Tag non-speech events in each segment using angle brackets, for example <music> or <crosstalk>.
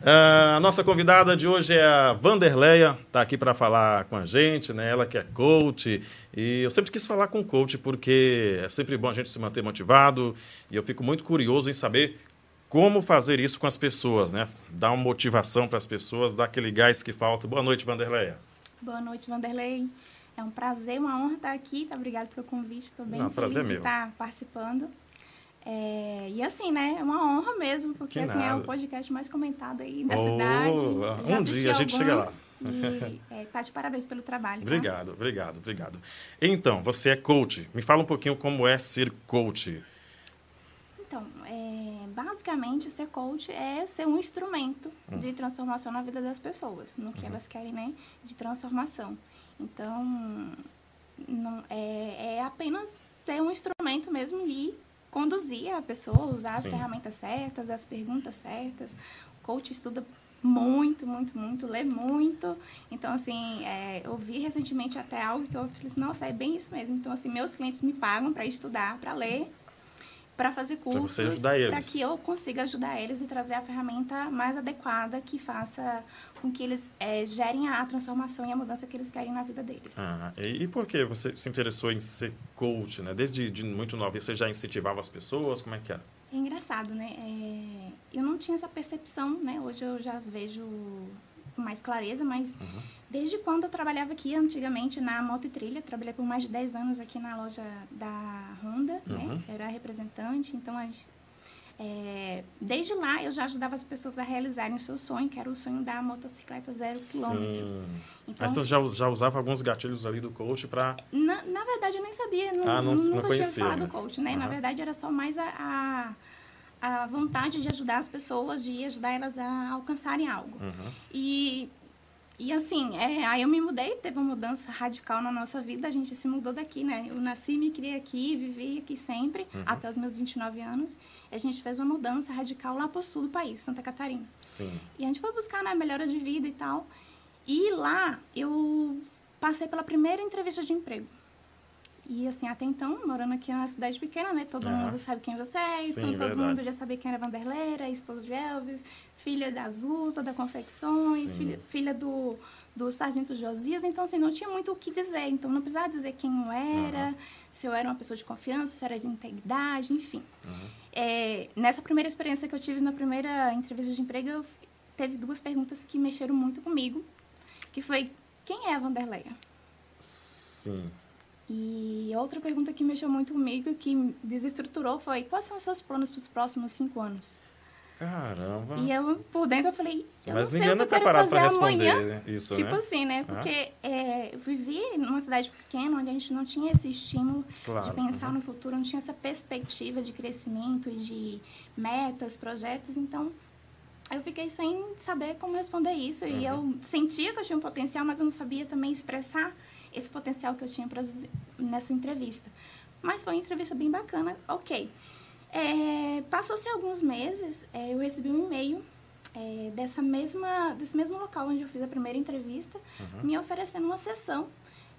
Uh, a nossa convidada de hoje é a Vanderleia, está aqui para falar com a gente, né? Ela que é coach. E eu sempre quis falar com coach porque é sempre bom a gente se manter motivado. E eu fico muito curioso em saber como fazer isso com as pessoas, né? Dar uma motivação para as pessoas, dar aquele gás que falta. Boa noite, Vanderleia. Boa noite, Vanderlei. É um prazer, uma honra estar aqui. Tá? Obrigado pelo convite. Estou bem Não, feliz é de estar participando. É, e assim, né? É uma honra mesmo, porque assim, é o podcast mais comentado aí da oh, cidade. Um dia a gente chega lá. E é, tá de parabéns pelo trabalho. Tá? Obrigado, obrigado, obrigado. Então, você é coach. Me fala um pouquinho como é ser coach. Então, é, basicamente, ser coach é ser um instrumento hum. de transformação na vida das pessoas, no que uhum. elas querem, né? De transformação. Então, não, é, é apenas ser um instrumento mesmo e conduzir a pessoa, usar Sim. as ferramentas certas, as perguntas certas. O coach estuda muito, muito, muito, lê muito. Então, assim, é, eu vi recentemente até algo que eu falei assim, nossa, é bem isso mesmo. Então, assim, meus clientes me pagam para estudar, para ler para fazer cursos, para que eu consiga ajudar eles e trazer a ferramenta mais adequada que faça com que eles é, gerem a transformação e a mudança que eles querem na vida deles. Ah, e, e por que você se interessou em ser coach, né? Desde de muito nova, você já incentivava as pessoas? Como é que era? É engraçado, né? É, eu não tinha essa percepção, né? Hoje eu já vejo mais clareza, mas uhum. desde quando eu trabalhava aqui antigamente na Moto e Trilha, trabalhei por mais de 10 anos aqui na loja da Honda, né? uhum. né? Era representante, então a gente, é, desde lá eu já ajudava as pessoas a realizarem o seu sonho, que era o sonho da motocicleta zero quilômetro. Então, Mas você já, já usava alguns gatilhos ali do coach para... Na, na verdade eu nem sabia, não, ah, não, nunca não conhecia, tinha falado né? do coach, né? Uhum. Na verdade era só mais a, a a vontade de ajudar as pessoas, de ajudar elas a alcançarem algo. Uhum. E, e assim, é, aí eu me mudei, teve uma mudança radical na nossa vida, a gente se mudou daqui, né? Eu nasci, me criei aqui, vivi aqui sempre, uhum. até os meus 29 anos. A gente fez uma mudança radical lá pro sul do país, Santa Catarina. Sim. E a gente foi buscar, né, melhora de vida e tal. E lá eu passei pela primeira entrevista de emprego. E assim, até então, morando aqui na cidade pequena, né? Todo mundo sabe quem você é, Sim, então todo verdade. mundo já sabia quem era Vanderleira, esposa de Elvis, filha da Azusa, da Confecções, filha, filha, do, do Sargento Josias. Então, assim, não tinha muito o que dizer. Então, não precisava dizer quem eu era, uhum. se eu era uma pessoa de confiança, se era de integridade, enfim. Uhum. É, nessa primeira experiência que eu tive na primeira entrevista de emprego, eu, teve duas perguntas que mexeram muito comigo, que foi, quem é a Vanderleia? Sim. E outra pergunta que mexeu muito comigo, que desestruturou, foi: quais são os seus planos para os próximos cinco anos? Caramba! E eu, por dentro, eu falei: eu Mas não sei ninguém o que eu quero fazer responder amanhã. isso, Tipo né? assim, né? Porque ah. é, eu vivi numa cidade pequena, onde a gente não tinha esse estímulo claro. de pensar uhum. no futuro, não tinha essa perspectiva de crescimento e de metas, projetos. Então, eu fiquei sem saber como responder isso. Uhum. E eu sentia que eu tinha um potencial, mas eu não sabia também expressar esse potencial que eu tinha pra, nessa entrevista. Mas foi uma entrevista bem bacana, ok. É, Passou-se alguns meses, é, eu recebi um e-mail é, dessa mesma, desse mesmo local onde eu fiz a primeira entrevista, uhum. me oferecendo uma sessão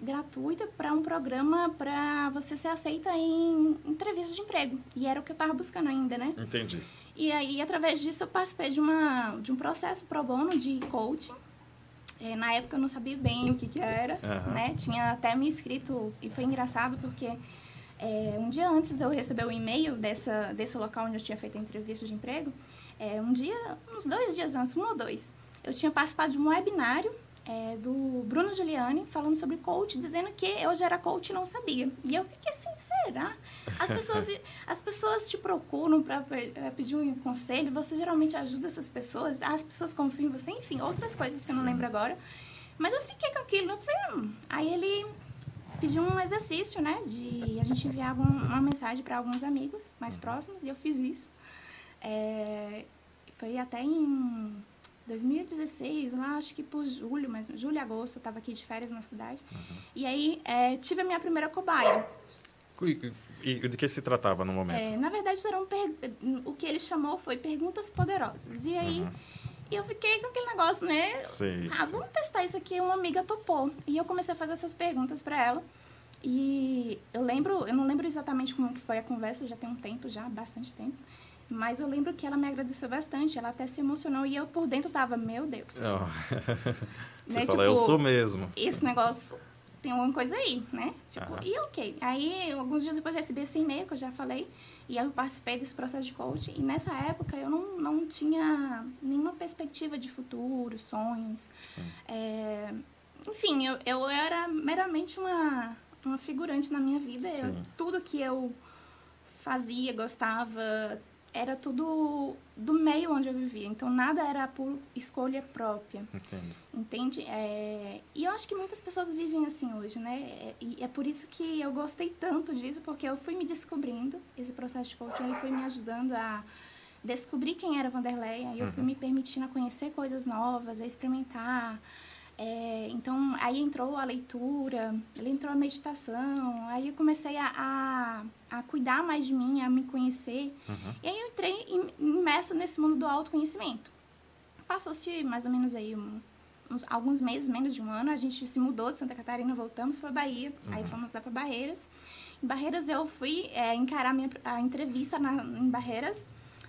gratuita para um programa para você ser aceita em entrevista de emprego. E era o que eu estava buscando ainda, né? Entendi. E aí, através disso, eu participei de, uma, de um processo pro bono de coaching é, na época eu não sabia bem o que, que era, uhum. né? Tinha até me inscrito e foi engraçado porque é, um dia antes de eu receber o e-mail dessa, desse local onde eu tinha feito a entrevista de emprego, é, um dia, uns dois dias antes, um ou dois, eu tinha participado de um webinário é, do Bruno Giuliani falando sobre coach, dizendo que eu já era coach e não sabia. E eu fiquei assim, será? As pessoas, <laughs> as pessoas te procuram para pedir um conselho, você geralmente ajuda essas pessoas, as pessoas confiam em você, enfim, outras coisas que eu não lembro agora. Mas eu fiquei com aquilo, eu falei, hum. aí ele pediu um exercício, né, de a gente enviar algum, uma mensagem para alguns amigos mais próximos, e eu fiz isso. É, foi até em 2016, lá acho que por julho, mas julho e agosto, eu estava aqui de férias na cidade. Uhum. E aí é, tive a minha primeira cobaia. E, e, de que se tratava no momento? É, na verdade, eram o que ele chamou foi perguntas poderosas. E aí uhum. eu fiquei com aquele negócio, né? Ah, sim. vamos testar isso aqui. Uma amiga topou. E eu comecei a fazer essas perguntas para ela. E eu lembro, eu não lembro exatamente como que foi a conversa, já tem um tempo já, bastante tempo. Mas eu lembro que ela me agradeceu bastante, ela até se emocionou e eu por dentro tava, meu Deus. Oh. <laughs> Você né? fala, tipo, eu sou mesmo. Esse negócio tem alguma coisa aí, né? Tipo, e ok. Aí, alguns dias depois recebi esse e-mail que eu já falei, e eu participei desse processo de coaching. E nessa época eu não, não tinha nenhuma perspectiva de futuro, sonhos. É, enfim, eu, eu era meramente uma, uma figurante na minha vida. Eu, tudo que eu fazia, gostava, era tudo do meio onde eu vivia. Então, nada era por escolha própria. Entendo. Entende? É, e eu acho que muitas pessoas vivem assim hoje, né? É, e é por isso que eu gostei tanto disso, porque eu fui me descobrindo. Esse processo de coaching ele foi me ajudando a descobrir quem era Vanderleia. E eu uhum. fui me permitindo a conhecer coisas novas, a experimentar é, então, aí entrou a leitura, ele entrou a meditação, aí eu comecei a, a, a, cuidar mais de mim, a me conhecer. Uhum. E aí eu entrei imerso nesse mundo do autoconhecimento. Passou-se mais ou menos aí um, uns, alguns meses, menos de um ano, a gente se mudou de Santa Catarina, voltamos para Bahia, uhum. aí fomos lá para Barreiras. Em Barreiras eu fui é, encarar minha, a entrevista na, em Barreiras,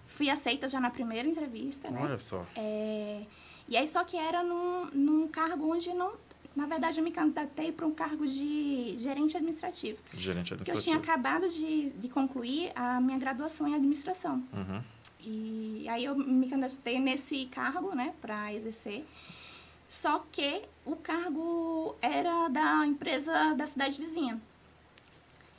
fui aceita já na primeira entrevista, né? Olha só. É, e aí só que era num, num cargo onde não na verdade, eu me candidatei para um cargo de gerente administrativo. Gerente administrativo. Porque eu tinha acabado de, de concluir a minha graduação em administração. Uhum. E aí eu me candidatei nesse cargo, né, para exercer. Só que o cargo era da empresa da cidade vizinha.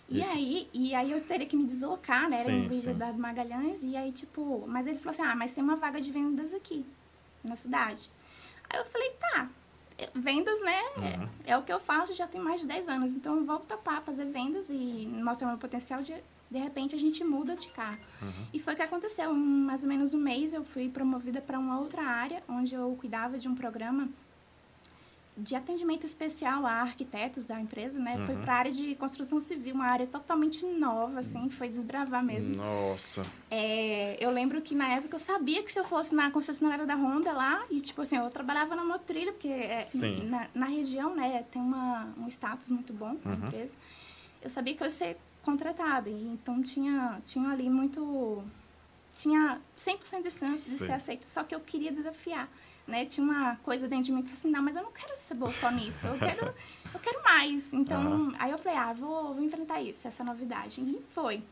E aí, e aí eu teria que me deslocar, né? Era sim, em Eduardo Magalhães. E aí, tipo... Mas ele falou assim, ah, mas tem uma vaga de vendas aqui na cidade. Aí eu falei, tá, vendas, né? Uhum. É, é, o que eu faço já tem mais de 10 anos. Então eu vou topar fazer vendas e mostrar meu potencial de de repente a gente muda de carro. Uhum. E foi o que aconteceu. Um, mais ou menos um mês eu fui promovida para uma outra área, onde eu cuidava de um programa de atendimento especial a arquitetos da empresa, né? Uhum. Foi para a área de construção civil, uma área totalmente nova, assim, foi desbravar mesmo. Nossa. É, eu lembro que na época eu sabia que se eu fosse na concessionária da Honda lá, e tipo assim, eu trabalhava na Motrilha, porque é, na, na, região, né, tem uma, um status muito bom na uhum. empresa. Eu sabia que eu ia ser contratada, e então tinha, tinha ali muito... Tinha 100% de chance de ser aceita, só que eu queria desafiar né? Tinha uma coisa dentro de mim que falei assim, não, mas eu não quero ser boa só nisso, eu quero, eu quero mais. Então, uhum. aí eu falei, ah, vou, vou enfrentar isso, essa novidade. E foi.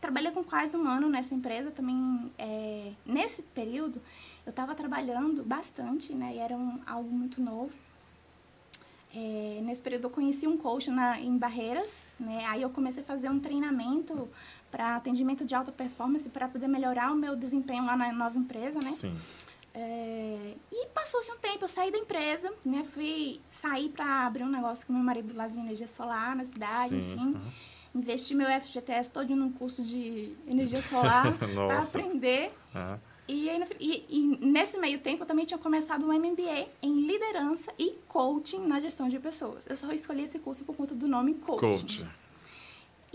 Trabalhei com quase um ano nessa empresa também. É, nesse período, eu estava trabalhando bastante, né? E era um, algo muito novo. É, nesse período eu conheci um coach na, em Barreiras, né? Aí eu comecei a fazer um treinamento para atendimento de alta performance para poder melhorar o meu desempenho lá na nova empresa, né? Sim. É, e passou-se um tempo, eu saí da empresa, né? Fui sair para abrir um negócio com meu marido lá de energia solar na cidade, Sim, enfim. Uhum. Investi meu FGTS todo num curso de energia solar <laughs> para aprender. Uhum. E, aí, e, e, nesse meio tempo eu também tinha começado um MBA em liderança e coaching na gestão de pessoas. Eu só escolhi esse curso por conta do nome coaching. Coach.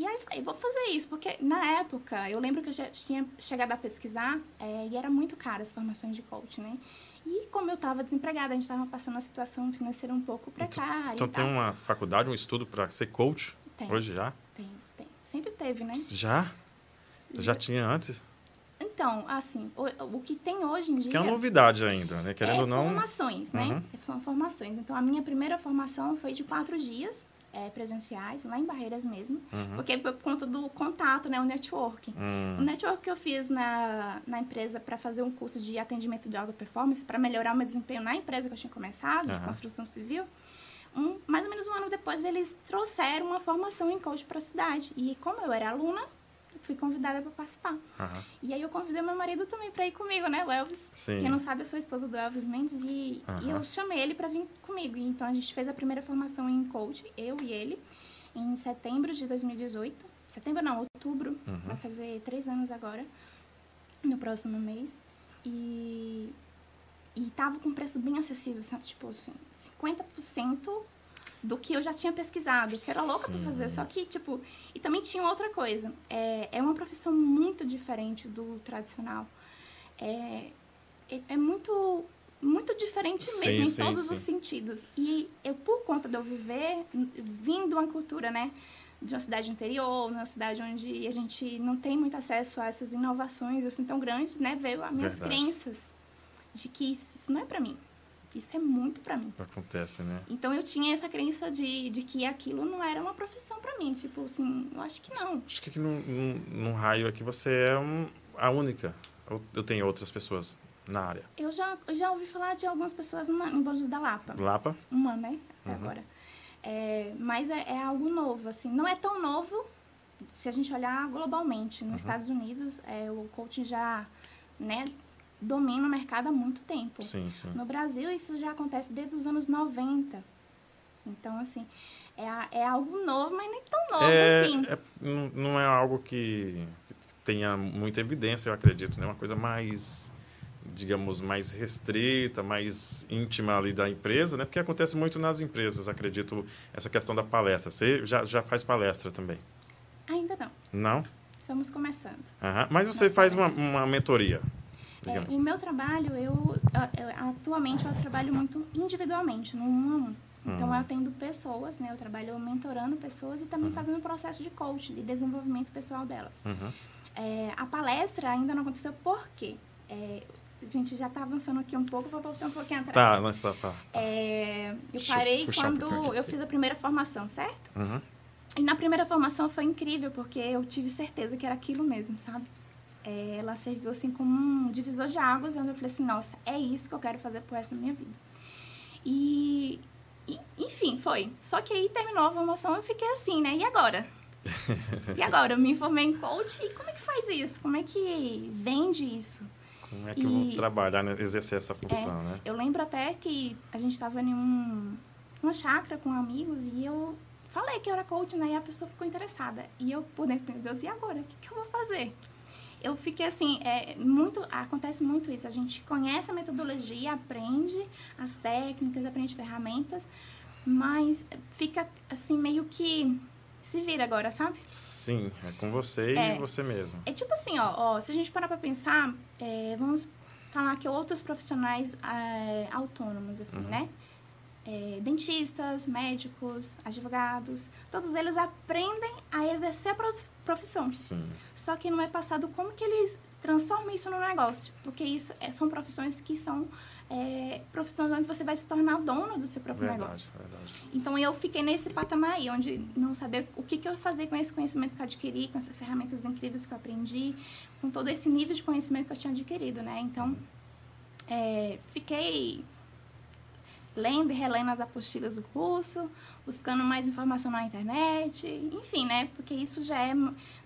E aí falei, vou fazer isso, porque na época, eu lembro que eu já tinha chegado a pesquisar é, e era muito caro as formações de coach, né? E como eu estava desempregada, a gente estava passando uma situação financeira um pouco precária. Então, tem uma faculdade, um estudo para ser coach? Tem. Hoje já? Tem, tem. Sempre teve, né? Já? Já tinha antes? Então, assim, o, o que tem hoje em dia... Que é uma novidade ainda, né? Querendo é ou não... formações, né? Uhum. São formações. Então, a minha primeira formação foi de quatro dias é, presenciais, lá em Barreiras mesmo, uhum. porque por conta do contato, né, o network. Uhum. O network que eu fiz na, na empresa para fazer um curso de atendimento de alta performance, para melhorar o meu desempenho na empresa que eu tinha começado, uhum. de construção civil, um, mais ou menos um ano depois eles trouxeram uma formação em coach para a cidade. E como eu era aluna, fui convidada para participar. Uhum. E aí eu convidei meu marido também para ir comigo, né, o Elvis. Sim. Quem não sabe, eu sou esposa do Elvis Mendes e, uhum. e eu chamei ele para vir comigo. E então a gente fez a primeira formação em coach, eu e ele, em setembro de 2018. Setembro não, outubro. Uhum. Vai fazer três anos agora, no próximo mês. E, e tava com preço bem acessível, tipo assim, 50% do que eu já tinha pesquisado, que era louca para fazer. Só que, tipo, e também tinha outra coisa. É, é uma profissão muito diferente do tradicional. É, é, é muito muito diferente mesmo sim, em sim, todos sim. os sentidos. E eu, por conta de eu viver, vindo uma cultura, né, de uma cidade interior, numa cidade onde a gente não tem muito acesso a essas inovações assim tão grandes, né? Veio as minhas Verdade. crenças de que isso não é para mim. Isso é muito para mim. Acontece, né? Então eu tinha essa crença de, de que aquilo não era uma profissão para mim. Tipo assim, eu acho que não. Acho que aqui no, no, no raio aqui você é um, a única. Eu, eu tenho outras pessoas na área. Eu já, eu já ouvi falar de algumas pessoas na, em Bojos da Lapa. Lapa? Uma, né? Até uhum. agora. É, mas é, é, algo novo, assim. Não é tão novo se a gente olhar globalmente. Nos uhum. Estados Unidos, é, o coaching já né, domina o mercado há muito tempo. Sim, sim. No Brasil, isso já acontece desde os anos 90. Então, assim, é, é algo novo, mas nem tão novo é, assim. É, não é algo que, que tenha muita evidência, eu acredito. Né? Uma coisa mais digamos, mais restrita, mais íntima ali da empresa, né? Porque acontece muito nas empresas, acredito, essa questão da palestra. Você já, já faz palestra também? Ainda não. Não? Estamos começando. Uhum. Mas você faz uma, uma mentoria? É, o meu trabalho, eu, eu, atualmente eu trabalho muito individualmente, no um a um. Então, uhum. eu atendo pessoas, né? Eu trabalho mentorando pessoas e também uhum. fazendo um processo de coaching, de desenvolvimento pessoal delas. Uhum. É, a palestra ainda não aconteceu por quê? É, a gente já está avançando aqui um pouco, vou voltar um pouquinho atrás. Tá, mas tá, tá. É, eu parei quando um eu fiz a primeira formação, certo? Uhum. E na primeira formação foi incrível, porque eu tive certeza que era aquilo mesmo, sabe? É, ela serviu assim como um divisor de águas, onde eu falei assim, nossa, é isso que eu quero fazer pro resto da minha vida. E, e enfim, foi. Só que aí terminou a formação eu fiquei assim, né? E agora? <laughs> e agora? Eu me formei em coach e como é que faz isso? Como é que vende isso? Como é que e, eu vou trabalhar, né? exercer essa função, é, né? Eu lembro até que a gente estava em um, uma chácara com amigos e eu falei que eu era coach, né? E a pessoa ficou interessada. E eu, por dentro, meu Deus, e agora? O que, que eu vou fazer? Eu fiquei assim, é, muito, acontece muito isso. A gente conhece a metodologia, aprende as técnicas, aprende ferramentas, mas fica assim meio que se vira agora, sabe? Sim, é com você é, e você mesmo. É tipo assim, ó, ó se a gente parar pra pensar, é, vamos falar que outros profissionais é, autônomos, assim, uhum. né? É, dentistas, médicos, advogados, todos eles aprendem a exercer a profissão. Sim. Só que não é passado como que eles transformam isso no negócio, porque isso é, são profissões que são é, profissões onde você vai se tornar dono do seu próprio verdade, negócio. Verdade. Então eu fiquei nesse patamar aí, onde não saber o que, que eu fazer com esse conhecimento que eu adquiri, com essas ferramentas incríveis que eu aprendi, com todo esse nível de conhecimento que eu tinha adquirido, né? Então, é, fiquei lendo e relendo as apostilas do curso, buscando mais informação na internet, enfim, né? Porque isso já é,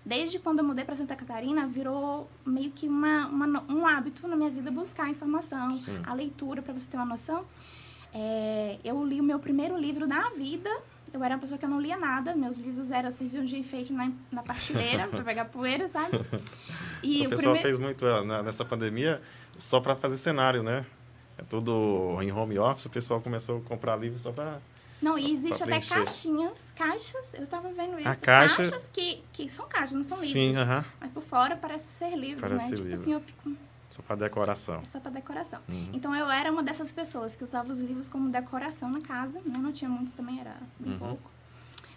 desde quando eu mudei para Santa Catarina, virou meio que uma, uma, um hábito na minha vida buscar informação, Sim. a leitura, para você ter uma noção. É, eu li o meu primeiro livro na vida. Eu era uma pessoa que eu não lia nada. Meus livros eram serviam de enfeite na, na partilheira para pegar <laughs> poeira, sabe? <laughs> E o, o pessoal primeiro... fez muito é, nessa pandemia só para fazer cenário, né? Tudo em home office, o pessoal começou a comprar livros só para não, e existe até caixinhas, caixas, eu estava vendo isso. A caixa... Caixas que, que são caixas, não são livros. Sim, uh -huh. Mas por fora parece ser livro, parece né? Tipo livro. assim, eu fico... Só para decoração. Só para decoração. Uhum. Então eu era uma dessas pessoas que usava os livros como decoração na casa. Né? Não tinha muitos também, era bem uhum. pouco.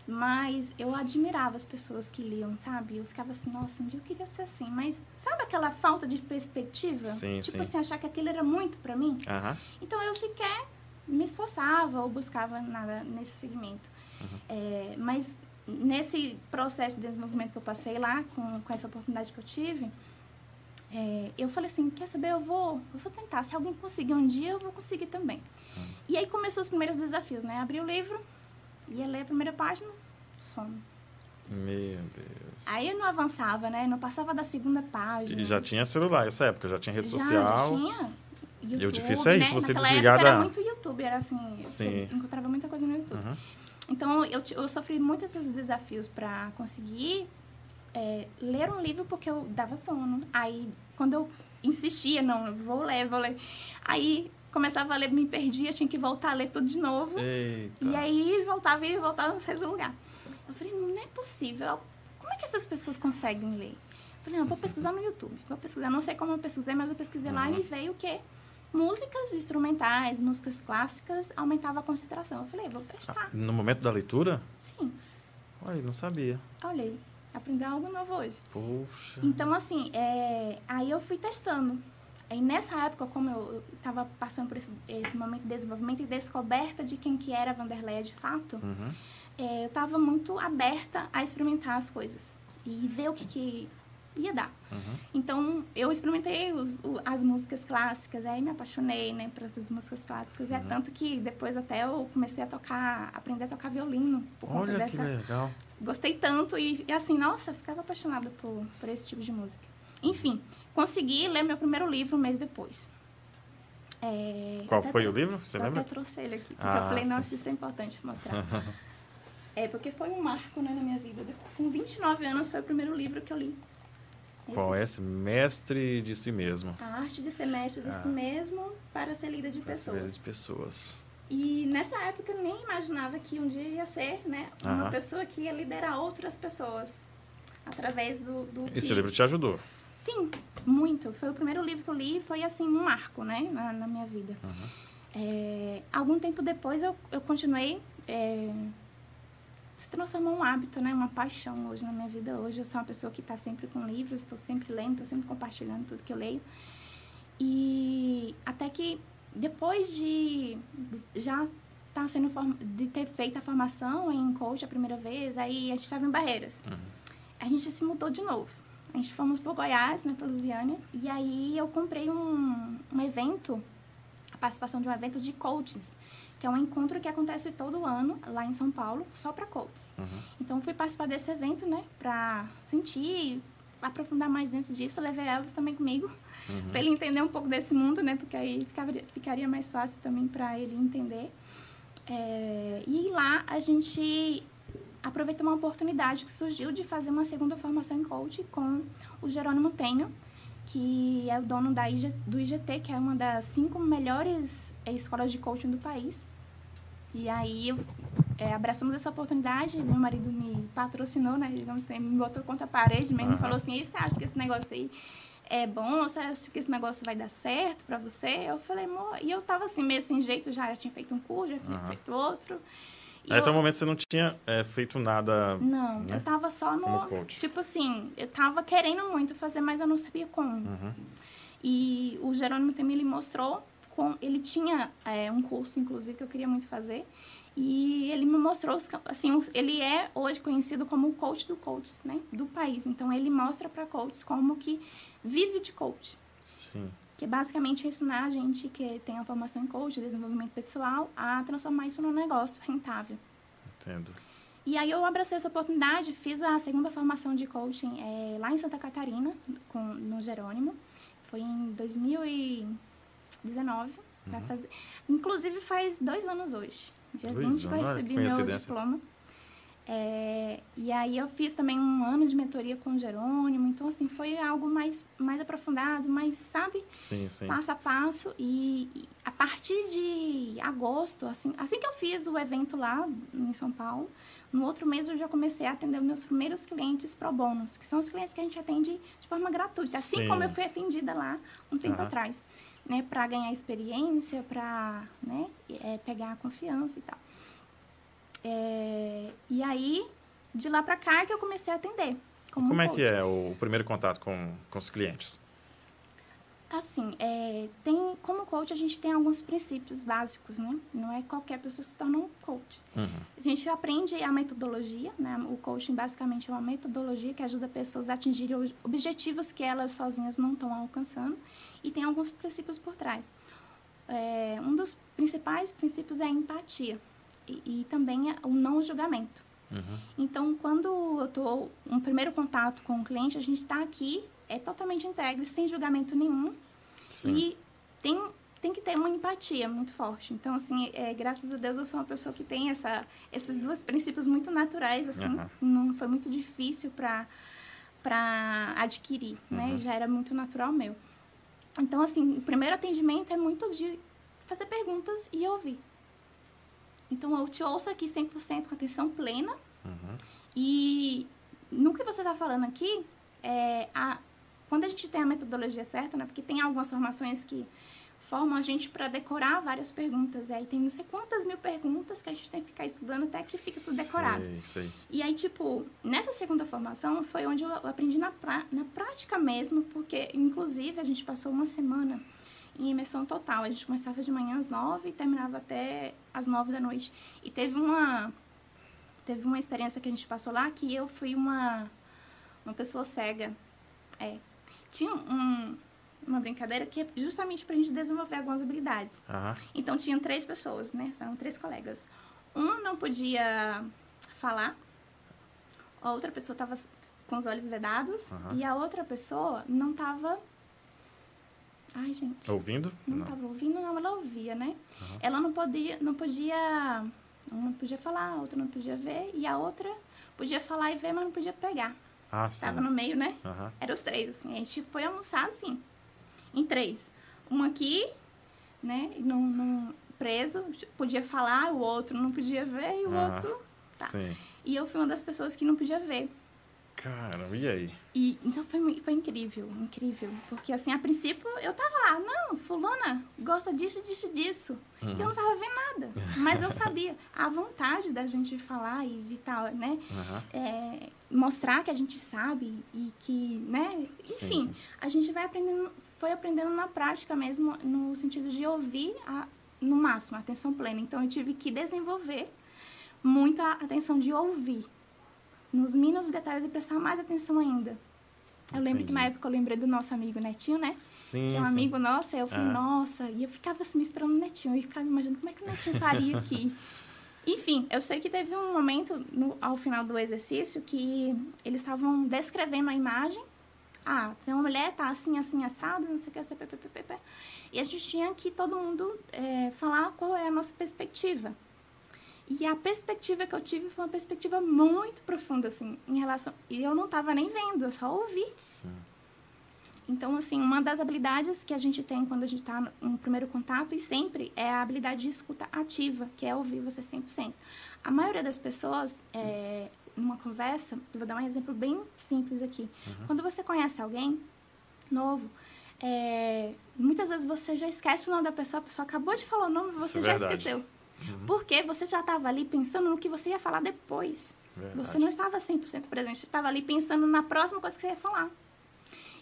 Mas eu admirava as pessoas que liam, sabe? Eu ficava assim, nossa, um dia eu queria ser assim. Mas sabe aquela falta de perspectiva? Sim, tipo sim. assim, achar que aquilo era muito para mim? Uhum. Então eu sequer me esforçava ou buscava nada nesse segmento. Uhum. É, mas nesse processo de desenvolvimento que eu passei lá, com, com essa oportunidade que eu tive, é, eu falei assim, quer saber, eu vou, eu vou tentar. Se alguém conseguir um dia, eu vou conseguir também. Uhum. E aí começou os primeiros desafios, né? Abri o livro, ia ler a primeira página, sono. Meu Deus. Aí eu não avançava, né? Não passava da segunda página. E já tinha celular nessa época, já tinha rede já, social. Já tinha. YouTube, e o difícil é isso, né? você Naquela desligar época da... era muito YouTube, era assim, Sim. você encontrava muita coisa no YouTube. Uhum. Então, eu, eu sofri muitos esses desafios para conseguir é, ler um livro porque eu dava sono. Aí, quando eu insistia, não, vou ler, vou ler. Aí, começava a ler, me perdia, tinha que voltar a ler tudo de novo. Eita. E aí, voltava e voltava a sair do lugar. Falei, não é possível. Como é que essas pessoas conseguem ler? Falei, não, vou pesquisar no YouTube. Vou pesquisar, não sei como eu pesquisei, mas eu pesquisei uhum. lá e me veio o quê? músicas instrumentais, músicas clássicas, aumentava a concentração. Eu falei, vou prestar. No momento da leitura? Sim. Olha, não sabia. Olhei, aprendi algo novo hoje. Poxa. Então, assim, é, aí eu fui testando. Aí nessa época, como eu estava passando por esse, esse, momento de desenvolvimento e descoberta de quem que era a Vanderleia de fato, uhum. É, eu estava muito aberta a experimentar as coisas e ver o que, que ia dar. Uhum. Então, eu experimentei os, o, as músicas clássicas, aí me apaixonei, né, por essas músicas clássicas. Uhum. É tanto que depois até eu comecei a tocar, aprender a tocar violino por Olha conta dessa... que legal. Gostei tanto e, e assim, nossa, ficava apaixonada por, por esse tipo de música. Enfim, consegui ler meu primeiro livro um mês depois. É, Qual foi o livro? Você lembra? até trouxe ele aqui, porque ah, eu falei, sim. nossa, isso é importante mostrar. <laughs> é, porque foi um marco né, na minha vida. Com 29 anos foi o primeiro livro que eu li. Qual é esse? Mestre de si mesmo. A arte de ser mestre de ah. si mesmo para ser líder de para pessoas. Ser de pessoas. E nessa época eu nem imaginava que um dia ia ser né, uma pessoa que ia liderar outras pessoas através do, do Esse que... livro te ajudou? Sim, muito. Foi o primeiro livro que eu li e foi, assim, um marco, né, na, na minha vida. Uhum. É, algum tempo depois eu, eu continuei... É, se transformou um hábito, né, uma paixão hoje na minha vida. Hoje eu sou uma pessoa que está sempre com livros, estou sempre lendo, estou sempre compartilhando tudo que eu leio. E até que depois de, já tá sendo de ter feito a formação em coach a primeira vez, aí a gente estava em Barreiras. Uhum. A gente se mudou de novo. A gente fomos para Goiás, né, para Lusiânia, e aí eu comprei um, um evento, a participação de um evento de coaches, que é um encontro que acontece todo ano lá em São Paulo, só para coaches. Uhum. Então fui participar desse evento, né, para sentir, aprofundar mais dentro disso. Eu levei Elvis também comigo, uhum. <laughs> para ele entender um pouco desse mundo, né, porque aí ficaria, ficaria mais fácil também para ele entender. É, e lá a gente aproveitei uma oportunidade que surgiu de fazer uma segunda formação em coach com o Jerônimo Tenho, que é o dono da IG, do IGT, que é uma das cinco melhores é, escolas de coaching do país. E aí é, abraçamos essa oportunidade, meu marido me patrocinou, né? Digamos assim, me botou contra a parede mesmo, uhum. falou assim, e você acha que esse negócio aí é bom? Você acha que esse negócio vai dar certo para você? Eu falei, amor, e eu tava assim, meio sem jeito, já, já tinha feito um curso, já tinha uhum. feito outro. E Até eu... o momento você não tinha é, feito nada. Não, né? eu tava só no. Tipo assim, eu tava querendo muito fazer, mas eu não sabia como. Uhum. E o Jerônimo Temili mostrou. Com, ele tinha é, um curso, inclusive, que eu queria muito fazer. E ele me mostrou, assim, ele é hoje conhecido como o coach do coach, né? Do país. Então, ele mostra para coaches como que vive de coach. Sim que é basicamente ensinar a gente que tem a formação em coach, desenvolvimento pessoal, a transformar isso num negócio rentável. Entendo. E aí eu abracei essa oportunidade, fiz a segunda formação de coaching é, lá em Santa Catarina, com, no Jerônimo. Foi em 2019. Uhum. Fazer... Inclusive faz dois anos hoje. Dia dois 20 que eu recebi meu diploma. É, e aí eu fiz também um ano de mentoria com o Jerônimo, então assim, foi algo mais, mais aprofundado, mais, sabe? Sim, sim. Passo a passo. E, e, a partir de agosto, assim, assim que eu fiz o evento lá em São Paulo, no outro mês eu já comecei a atender os meus primeiros clientes pro bônus, que são os clientes que a gente atende de forma gratuita, assim sim. como eu fui atendida lá um tempo uhum. atrás, né? Para ganhar experiência, para né, é, pegar a confiança e tal. É, e aí, de lá para cá, é que eu comecei a atender. Como, como é que é o primeiro contato com, com os clientes? Assim, é, tem, como coach, a gente tem alguns princípios básicos, né? Não é qualquer pessoa se torna um coach. Uhum. A gente aprende a metodologia, né? O coaching basicamente é uma metodologia que ajuda pessoas a atingirem objetivos que elas sozinhas não estão alcançando. E tem alguns princípios por trás. É, um dos principais princípios é a empatia e, também o não julgamento. Uhum. Então, quando eu estou um primeiro contato com o cliente, a gente está aqui, é totalmente integre, sem julgamento nenhum. Sim. E tem, tem que ter uma empatia muito forte. Então, assim, é, graças a Deus eu sou uma pessoa que tem essa, esses dois princípios muito naturais, assim. Uhum. Não foi muito difícil para para adquirir, né? uhum. né? Já era muito natural meu. Então, assim, o primeiro atendimento é muito de fazer perguntas e ouvir. Então, eu te ouço aqui 100% com atenção plena. Uhum. E no que você está falando aqui, é, a, quando a gente tem a metodologia certa, né? Porque tem algumas formações que formam a gente para decorar várias perguntas. E aí tem não sei quantas mil perguntas que a gente tem que ficar estudando até que fica tudo decorado. Sei, sei. E aí, tipo, nessa segunda formação foi onde eu aprendi na, pra, na prática mesmo, porque, inclusive, a gente passou uma semana em imersão total. A gente começava de manhã às nove e terminava até às nove da noite. E teve uma, teve uma experiência que a gente passou lá que eu fui uma, uma pessoa cega. É. Tinha um, uma brincadeira que é justamente para a gente desenvolver algumas habilidades. Aham. Então, tinham três pessoas, né? Eram três colegas. Um não podia falar, a outra pessoa estava com os olhos vedados Aham. e a outra pessoa não estava... Ai, gente. Ouvindo? Não estava ouvindo, não, ela ouvia, né? Ela não podia, não podia, uma não podia falar, a outra não podia ver, e a outra podia falar e ver, mas não podia pegar. Ah, sim. Tava no meio, né? Aham. Eram os três, assim. A gente foi almoçar, assim, em três. Um aqui, né, num, num preso, podia falar, o outro não podia ver, e o Aham. outro... Tá. Sim. E eu fui uma das pessoas que não podia ver. Caramba, e aí? E, então foi, foi incrível, incrível. Porque assim, a princípio eu tava lá, não, fulana gosta disso, disso, disso. E eu não tava vendo nada. Mas eu sabia. A vontade da gente falar e de tal, né? Aham. É, mostrar que a gente sabe e que, né? Sim, Enfim, sim. a gente vai aprendendo, foi aprendendo na prática mesmo, no sentido de ouvir a, no máximo, a atenção plena. Então eu tive que desenvolver muita atenção de ouvir nos mínimos detalhes e prestar mais atenção ainda. Eu lembro que na época eu lembrei do nosso amigo Netinho, né? Sim, que é um sim. amigo nosso, aí eu falei, Ah. nossa, e eu ficava assim, me esperando o Netinho, e ficava imaginando como é que o Netinho faria aqui. <laughs> Enfim, eu sei que teve um momento no- ao final do exercício que eles estavam descrevendo a imagem. Ah, tem uma mulher, tá assim, assim, assado, não sei o que, assim, pé, pé, pé, pé. E a gente tinha que todo mundo é, falar qual é a nossa perspectiva. E a perspectiva que eu tive foi uma perspectiva muito profunda, assim, em relação... E eu não estava nem vendo, eu só ouvi. Sim. Então, assim, uma das habilidades que a gente tem quando a gente está no primeiro contato e sempre é a habilidade de escuta ativa, que é ouvir você 100%. A maioria das pessoas, é, numa conversa, eu vou dar um exemplo bem simples aqui. Quando você conhece alguém novo, é, muitas vezes você já esquece o nome da pessoa, a pessoa acabou de falar o nome e você é já verdade. esqueceu. Porque você já estava ali pensando no que você ia falar depois. Verdade. Você não estava 100% presente, você estava ali pensando na próxima coisa que você ia falar.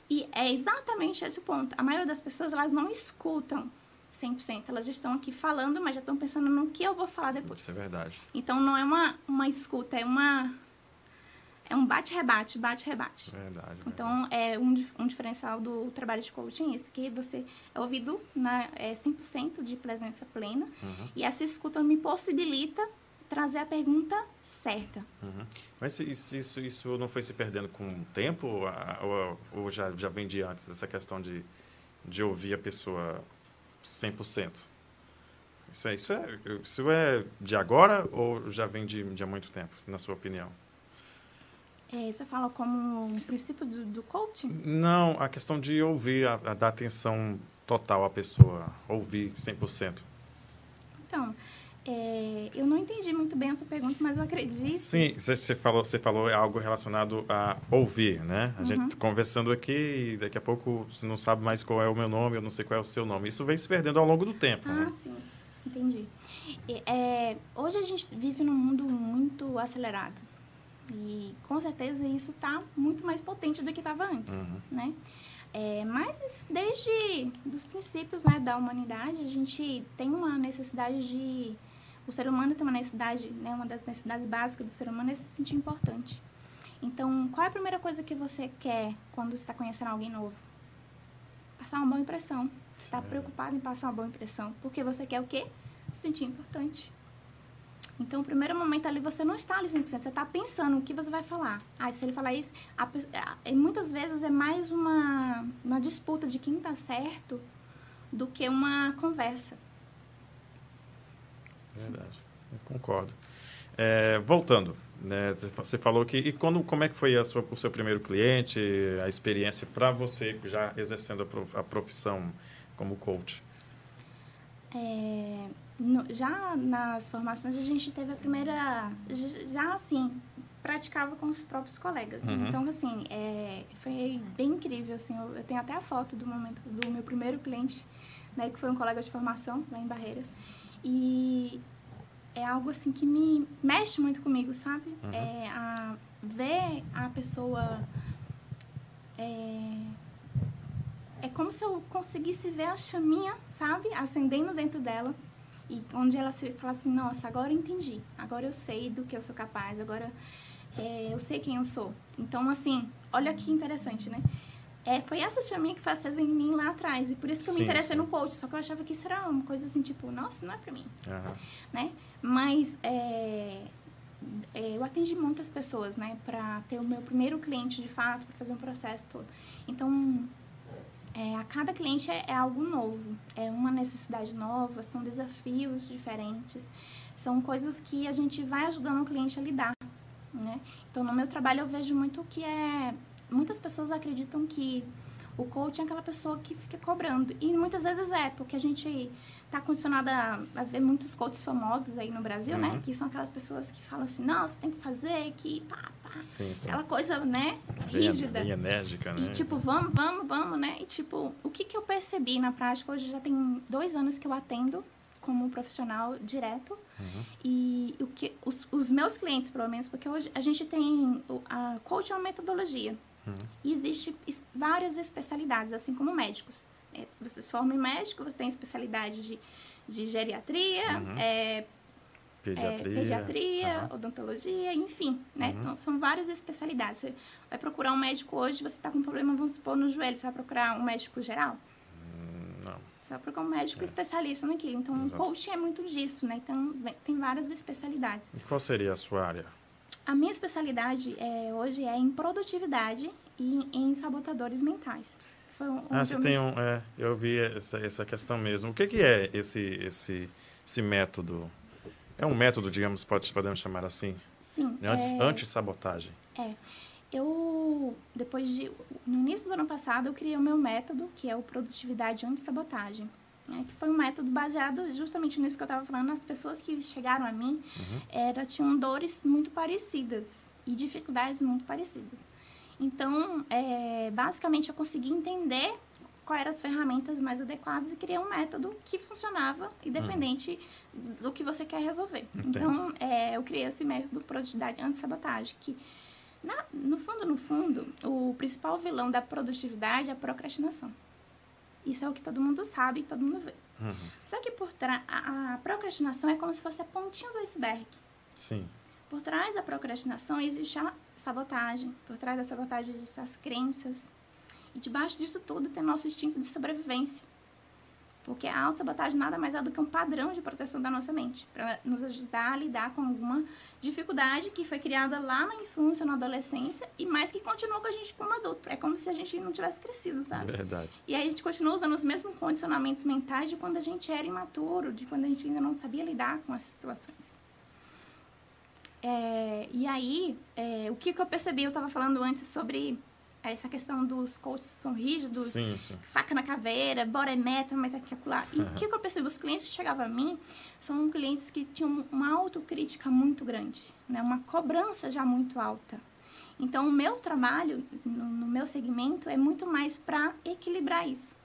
E é exatamente esse o ponto. A maioria das pessoas, elas não escutam 100%. Elas já estão aqui falando, mas já estão pensando no que eu vou falar depois. Isso é verdade. Então, não é uma, uma escuta, é uma... É um bate-rebate, bate-rebate. Verdade. Então, é um, um diferencial do trabalho de coaching isso, que você é ouvido na é 100% de presença plena Uhum. e essa escuta me possibilita trazer a pergunta certa. Uhum. Mas isso, isso, isso não foi se perdendo com o tempo ou, ou já, já vem de antes, essa questão de, de ouvir a pessoa 100%? Isso é, isso, é, isso é de agora ou já vem de, de há muito tempo, na sua opinião? É, você fala como um princípio do, do coaching? Não, a questão de ouvir, a, a dar atenção total à pessoa, ouvir 100%. Então, é, eu não entendi muito bem a sua pergunta, mas eu acredito. Sim, você falou, você falou algo relacionado a ouvir, né? A Uhum. gente conversando aqui e daqui a pouco você não sabe mais qual é o meu nome, eu não sei qual é o seu nome. Isso vem se perdendo ao longo do tempo, Ah, né? sim, entendi. É, hoje a gente vive num mundo muito acelerado. E com certeza isso está muito mais potente do que estava antes, Uhum. né? É, mas desde os princípios né, da humanidade, a gente tem uma necessidade de... O ser humano tem uma necessidade, né, uma das necessidades básicas do ser humano é se sentir importante. Então, qual é a primeira coisa que você quer quando você está conhecendo alguém novo? Passar uma boa impressão. Você está preocupado em passar uma boa impressão. Porque você quer o quê? Se sentir importante. Então, o primeiro momento ali, você não está ali 100%. Você está pensando o que você vai falar. Ah, se ele falar isso... A, a- muitas vezes é mais uma, uma disputa de quem está certo do que uma conversa. Verdade, eu concordo. É, voltando, né, você fa- você falou que e quando como é que foi a sua, o seu primeiro cliente, a experiência para você já exercendo a, prof- a profissão como coach? É, no- já nas formações a gente teve a primeira já assim praticava com os próprios colegas né? Uhum. então assim é, foi bem incrível assim eu, eu tenho até a foto do momento do meu primeiro cliente né, que foi um colega de formação lá em Barreiras. E é algo assim que me mexe muito comigo, sabe? Uhum. É a ver a pessoa é, é como se eu conseguisse ver a chaminha, sabe, acendendo dentro dela e onde ela se fala assim, nossa, agora eu entendi, agora eu sei do que eu sou capaz, agora é, eu sei quem eu sou. Então, assim, olha que interessante, né? É, foi essa chaminha que faz acesa em mim lá atrás. E por isso que eu sim, me interessei sim. no coach. Só que eu achava que isso era uma coisa assim, tipo, nossa, não é pra mim. Uhum. Né? Mas é, eu atendi muitas pessoas, né? Pra ter o meu primeiro cliente, de fato, para fazer um processo todo. Então, é, a cada cliente é, é, algo novo. É uma necessidade nova, são desafios diferentes. São coisas que a gente vai ajudando o cliente a lidar, né? Então, no meu trabalho, eu vejo muito que é muitas pessoas acreditam que o coach é aquela pessoa que fica cobrando. E muitas vezes é, porque a gente está condicionada a, a, ver muitos coaches famosos aí no Brasil, né? uhum. né? Que são aquelas pessoas que falam assim, não, você tem que fazer, que pá, pá. Sim, sim. Aquela coisa, né? Bem, rígida. Bem enérgica, né? E tipo, vamos, vamos, vamos, né? E tipo, o que, que eu percebi na prática, hoje já tem dois anos que eu atendo como profissional direto. Uhum. E o que os, os meus clientes, pelo menos, porque hoje a gente tem... A coach é uma metodologia. Uhum. E existe várias especialidades, assim como médicos. É, você se forma em médico, você tem especialidade de, de geriatria, uhum. é, pediatria, é, pediatria uhum. odontologia, enfim, né? Uhum. Então, são várias especialidades. Você vai procurar um médico hoje, você está com um problema, vamos supor, no joelho, você vai procurar um médico geral? Hum, não. Você vai procurar um médico é. especialista naquilo. Então, Exato. um coach é muito disso, né? Então, tem várias especialidades. E qual seria a sua área? A minha especialidade é, hoje é em produtividade e em sabotadores mentais. Um, ah, você tem um... É, eu vi essa, essa questão mesmo. O que, que é esse, esse, esse método? É um método, digamos, pode, podemos chamar assim? Sim. Antes, é... Anti-sabotagem. É. Eu, depois de... No início do ano passado, eu criei o meu método, que é o Produtividade Anti-Sabotagem né, que foi um método baseado justamente nisso que eu estava falando. As pessoas que chegaram a mim uhum. era, tinham dores muito parecidas e dificuldades muito parecidas. Então, é, basicamente, eu consegui entender quais eram as ferramentas mais adequadas e criei um método que funcionava independente do que você quer resolver. Entendi. Então, é, eu criei esse método de produtividade anti-sabotagem, que, na, no fundo, no fundo, o principal vilão da produtividade é a procrastinação. Isso é o que todo mundo sabe, todo mundo vê. Uhum. Só que por trás, a, a, procrastinação é como se fosse a pontinha do iceberg. Sim. Por trás da procrastinação existe a sabotagem. Por trás da sabotagem existem as crenças. E debaixo disso tudo tem nosso instinto de sobrevivência. Porque a autossabotagem nada mais é do que um padrão de proteção da nossa mente, para nos ajudar a lidar com alguma dificuldade que foi criada lá na infância, na adolescência, e mais que continua com a gente como adulto. É como se a gente não tivesse crescido, sabe? Verdade. E aí a gente continua usando os mesmos condicionamentos mentais de quando a gente era imaturo, de quando a gente ainda não sabia lidar com as situações. É, e aí, é, o que, que eu percebi, eu estava falando antes sobre essa questão dos coaches são rígidos, sim, sim. faca na caveira, bora é meta, meta calcular. E o uhum. que, que eu percebo? Os clientes que chegavam a mim são clientes que tinham uma autocrítica muito grande, né? uma cobrança já muito alta. Então, o meu trabalho, no, no meu segmento, é muito mais para equilibrar isso,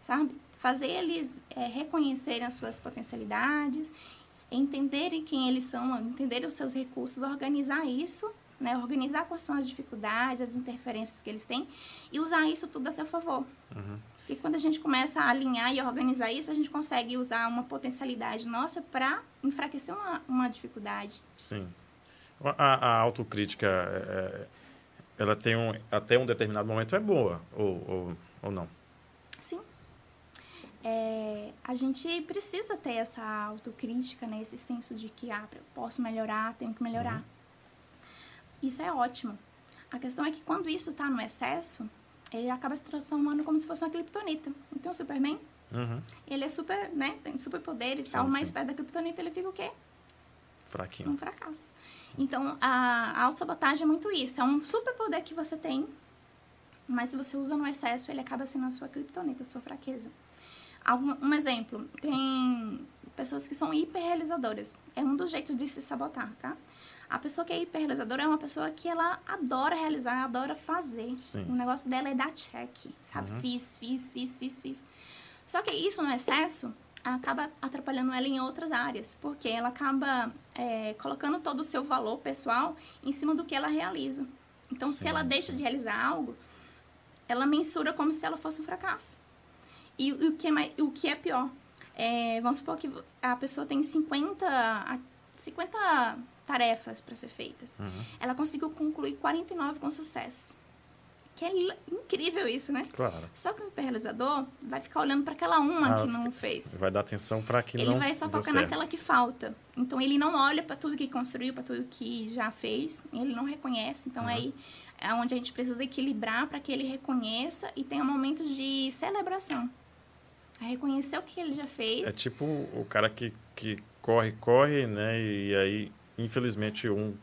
sabe? Fazer eles é, reconhecerem as suas potencialidades, entenderem quem eles são, entenderem os seus recursos, organizar isso né? Organizar quais são as dificuldades, as interferências que eles têm e usar isso tudo a seu favor. Uhum. E quando a gente começa a alinhar e organizar isso, a gente consegue usar uma potencialidade nossa para enfraquecer uma, uma dificuldade. Sim. A, a autocrítica, é, é, ela tem um, até um determinado momento é boa, ou, ou, ou não? Sim. É, a gente precisa ter essa autocrítica, né? Esse senso de que, ah, eu posso melhorar, tenho que melhorar. Uhum. Isso é ótimo. A questão é que quando isso está no excesso, ele acaba se transformando como se fosse uma criptonita. Então, o Superman, uhum. ele é super, né? Tem superpoderes e tal, mas perto da criptonita ele fica o quê? Fraquinho. Um fracasso. Então, a, a autossabotagem é muito isso. É um superpoder que você tem, mas se você usa no excesso, ele acaba sendo a sua criptonita, a sua fraqueza. Algum, um exemplo, tem pessoas que são hiperrealizadoras. É um dos jeitos de se sabotar, tá? A pessoa que é hiperrealizadora é uma pessoa que ela adora realizar, adora fazer. Sim. O negócio dela é dar check, sabe? Uhum. Fiz, fiz, fiz, fiz, fiz. Só que isso no excesso acaba atrapalhando ela em outras áreas, porque ela acaba é, colocando todo o seu valor pessoal em cima do que ela realiza. Então, sim, se ela deixa de realizar algo, ela mensura como se ela fosse um fracasso. E, e o, que é mais, o que é pior? É, vamos supor que a pessoa tem 50, 50 tarefas para ser feitas. Uhum. Ela conseguiu concluir 49 com sucesso. Que é incrível isso, né? Claro. Só que o hiperrealizador vai ficar olhando para aquela uma ah, que não fez. Vai dar atenção para que ele não Ele vai só focar naquela que falta. Então ele não olha para tudo que construiu, para tudo que já fez, ele não reconhece. Então uhum. aí é onde a gente precisa equilibrar para que ele reconheça e tenha momentos de celebração. A reconhecer o que ele já fez. É tipo o cara que, que corre, corre, né? E aí, infelizmente, um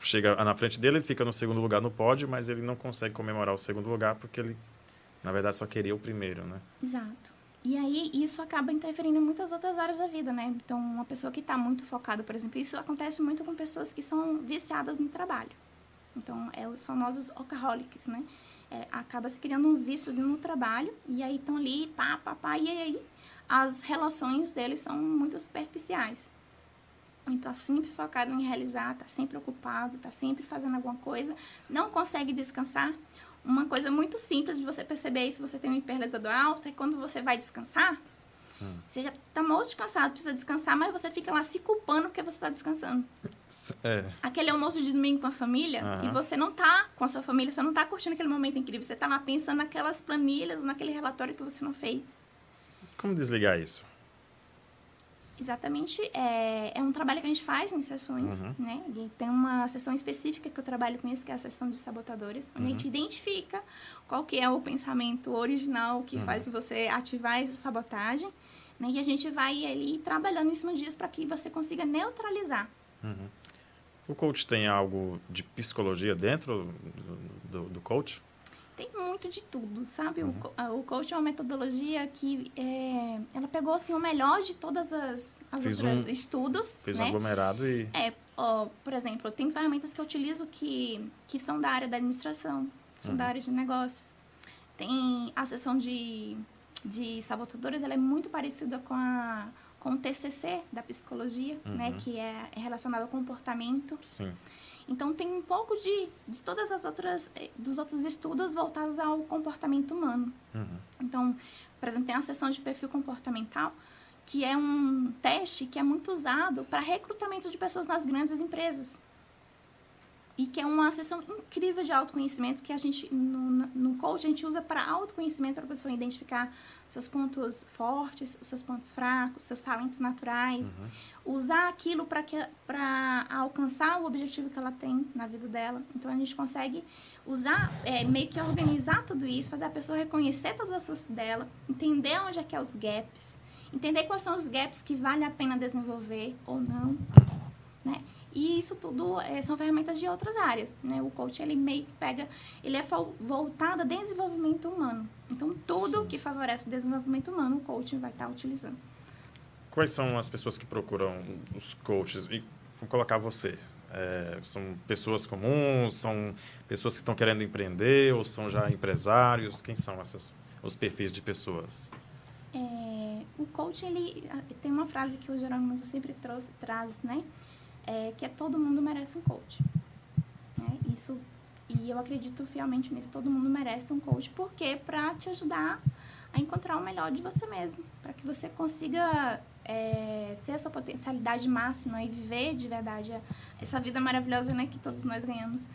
chega na frente dele, ele fica no segundo lugar no pódio, mas ele não consegue comemorar o segundo lugar porque ele, na verdade, só queria o primeiro, né? Exato. E aí isso acaba interferindo em muitas outras áreas da vida, né? Então, uma pessoa que está muito focada, por exemplo, isso acontece muito com pessoas que são viciadas no trabalho. Então, é os famosos workaholics, né? É, acaba se criando um vício no trabalho e aí estão ali, pá, pá, pá, e aí as relações deles são muito superficiais. Então, tá sempre focado em realizar, tá sempre ocupado, tá sempre fazendo alguma coisa, não consegue descansar. Uma coisa muito simples de você perceber se você tem um hiperrealizador alto, é quando você vai descansar, hum. você já tá muito descansado, precisa descansar, mas você fica lá se culpando porque você está descansando. É. Aquele almoço de domingo com a família, uhum. e você não tá com a sua família, você não tá curtindo aquele momento incrível, você tá lá pensando naquelas planilhas, naquele relatório que você não fez. Como desligar isso? Exatamente. É, é um trabalho que a gente faz em sessões, uhum. né? E tem uma sessão específica que eu trabalho com isso, que é a sessão de sabotadores, onde uhum. a gente uhum. identifica qual que é o pensamento original que uhum. faz você ativar essa sabotagem, né? E a gente vai ali trabalhando em cima disso para que você consiga neutralizar. Uhum. O coach tem algo de psicologia dentro do, do, do coach? Tem muito de tudo, sabe? Uhum. O, o coach é uma metodologia que é, ela pegou assim o melhor de todas as, as outros um, estudos. Fez né? um aglomerado e. É, ó, por exemplo, tem ferramentas que eu utilizo que, que são da área da administração, são uhum. da área de negócios. Tem a sessão de, de sabotadores, ela é muito parecida com a com o TCC da psicologia, né? uhum. né, que é relacionado ao comportamento. Sim. Então tem um pouco de, de todas as outras eh, dos outros estudos voltados ao comportamento humano. Uhum. Então, por exemplo, tem a sessão de perfil comportamental, que é um teste que é muito usado para recrutamento de pessoas nas grandes empresas e que é uma sessão incrível de autoconhecimento que a gente no, no coach a gente usa para autoconhecimento para a pessoa identificar seus pontos fortes, os seus pontos fracos, seus talentos naturais, uhum. Usar aquilo para alcançar o objetivo que ela tem na vida dela. Então a gente consegue usar é, meio que organizar tudo isso, fazer a pessoa reconhecer todas as forças dela, entender onde é que é os gaps, entender quais são os gaps que vale a pena desenvolver ou não, né? E isso tudo é, são ferramentas de outras áreas, né? O coach, ele meio que pega, ele é voltado a desenvolvimento humano. Então, tudo Sim. que favorece o desenvolvimento humano, o coaching vai estar utilizando. Quais são as pessoas que procuram os coaches? E vou colocar você. É, são pessoas comuns? São pessoas que estão querendo empreender? Ou são já empresários? Quem são essas, os perfis de pessoas? É, o coach, ele tem uma frase que o Jerônimo sempre trouxe, traz, né? é que é todo mundo merece um coach. Né? Isso, e eu acredito fielmente nisso, todo mundo merece um coach, porque para te ajudar a encontrar o melhor de você mesmo, para que você consiga é, ser a sua potencialidade máxima e viver de verdade essa vida maravilhosa né, que todos nós ganhamos.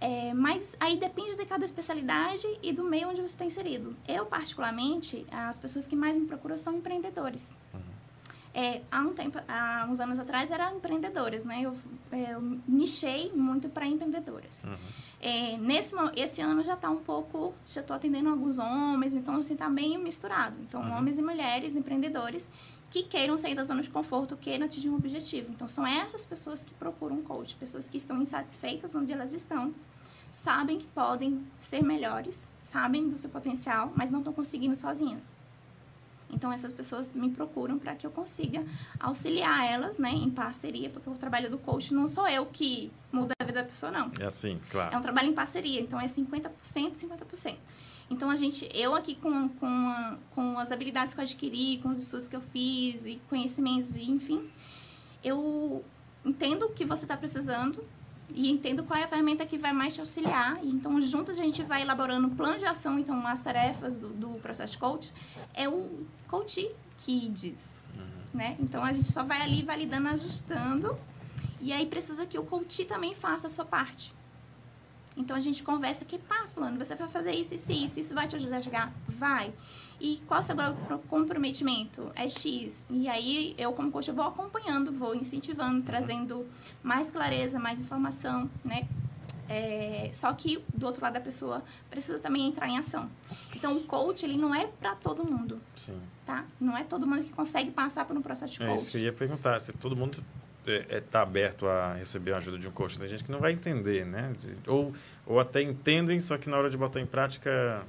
É, mas aí depende de cada especialidade e do meio onde você está inserido. Eu, particularmente, as pessoas que mais me procuram são empreendedores. Uhum. É, há um tempo, há uns anos atrás, eram empreendedoras, né? Eu, eu nichei muito para empreendedoras. Uhum. É, nesse, esse ano já está um pouco, já estou atendendo alguns homens, então assim está bem misturado. Então, uhum. homens e mulheres empreendedores que queiram sair da zona de conforto, queiram atingir um objetivo. Então, são essas pessoas que procuram um coach, pessoas que estão insatisfeitas onde elas estão, sabem que podem ser melhores, sabem do seu potencial, mas não estão conseguindo sozinhas. Então, essas pessoas me procuram para que eu consiga auxiliar elas, né, em parceria, porque o trabalho do coach não sou eu que muda a vida da pessoa, não. É assim, claro. É um trabalho em parceria, então é 50%, 50%. Então, a gente, eu aqui com, com, a, com as habilidades que eu adquiri, com os estudos que eu fiz e conhecimentos, enfim, eu entendo o que você está precisando e entendo qual é a ferramenta que vai mais te auxiliar. E, então, juntos a gente vai elaborando um plano de ação. Então, as tarefas do, do processo coach é o coach que diz, uhum. né? Então, a gente só vai ali validando, ajustando. E aí, precisa que o coach também faça a sua parte. Então a gente conversa aqui, pá, fulano, você vai fazer isso, isso, isso, isso vai te ajudar a chegar? Vai. E qual é o seu comprometimento? É X. E aí eu, como coach, eu vou acompanhando, vou incentivando, trazendo mais clareza, mais informação, né? É, só que do outro lado da pessoa precisa também entrar em ação. Então o coach ele não é para todo mundo. Sim. Tá? Não é todo mundo que consegue passar por um processo de coach. É isso que eu ia perguntar, se todo mundo está é, é, aberto a receber a ajuda de um coach. Tem gente que não vai entender, né? Ou, ou até entendem, só que na hora de botar em prática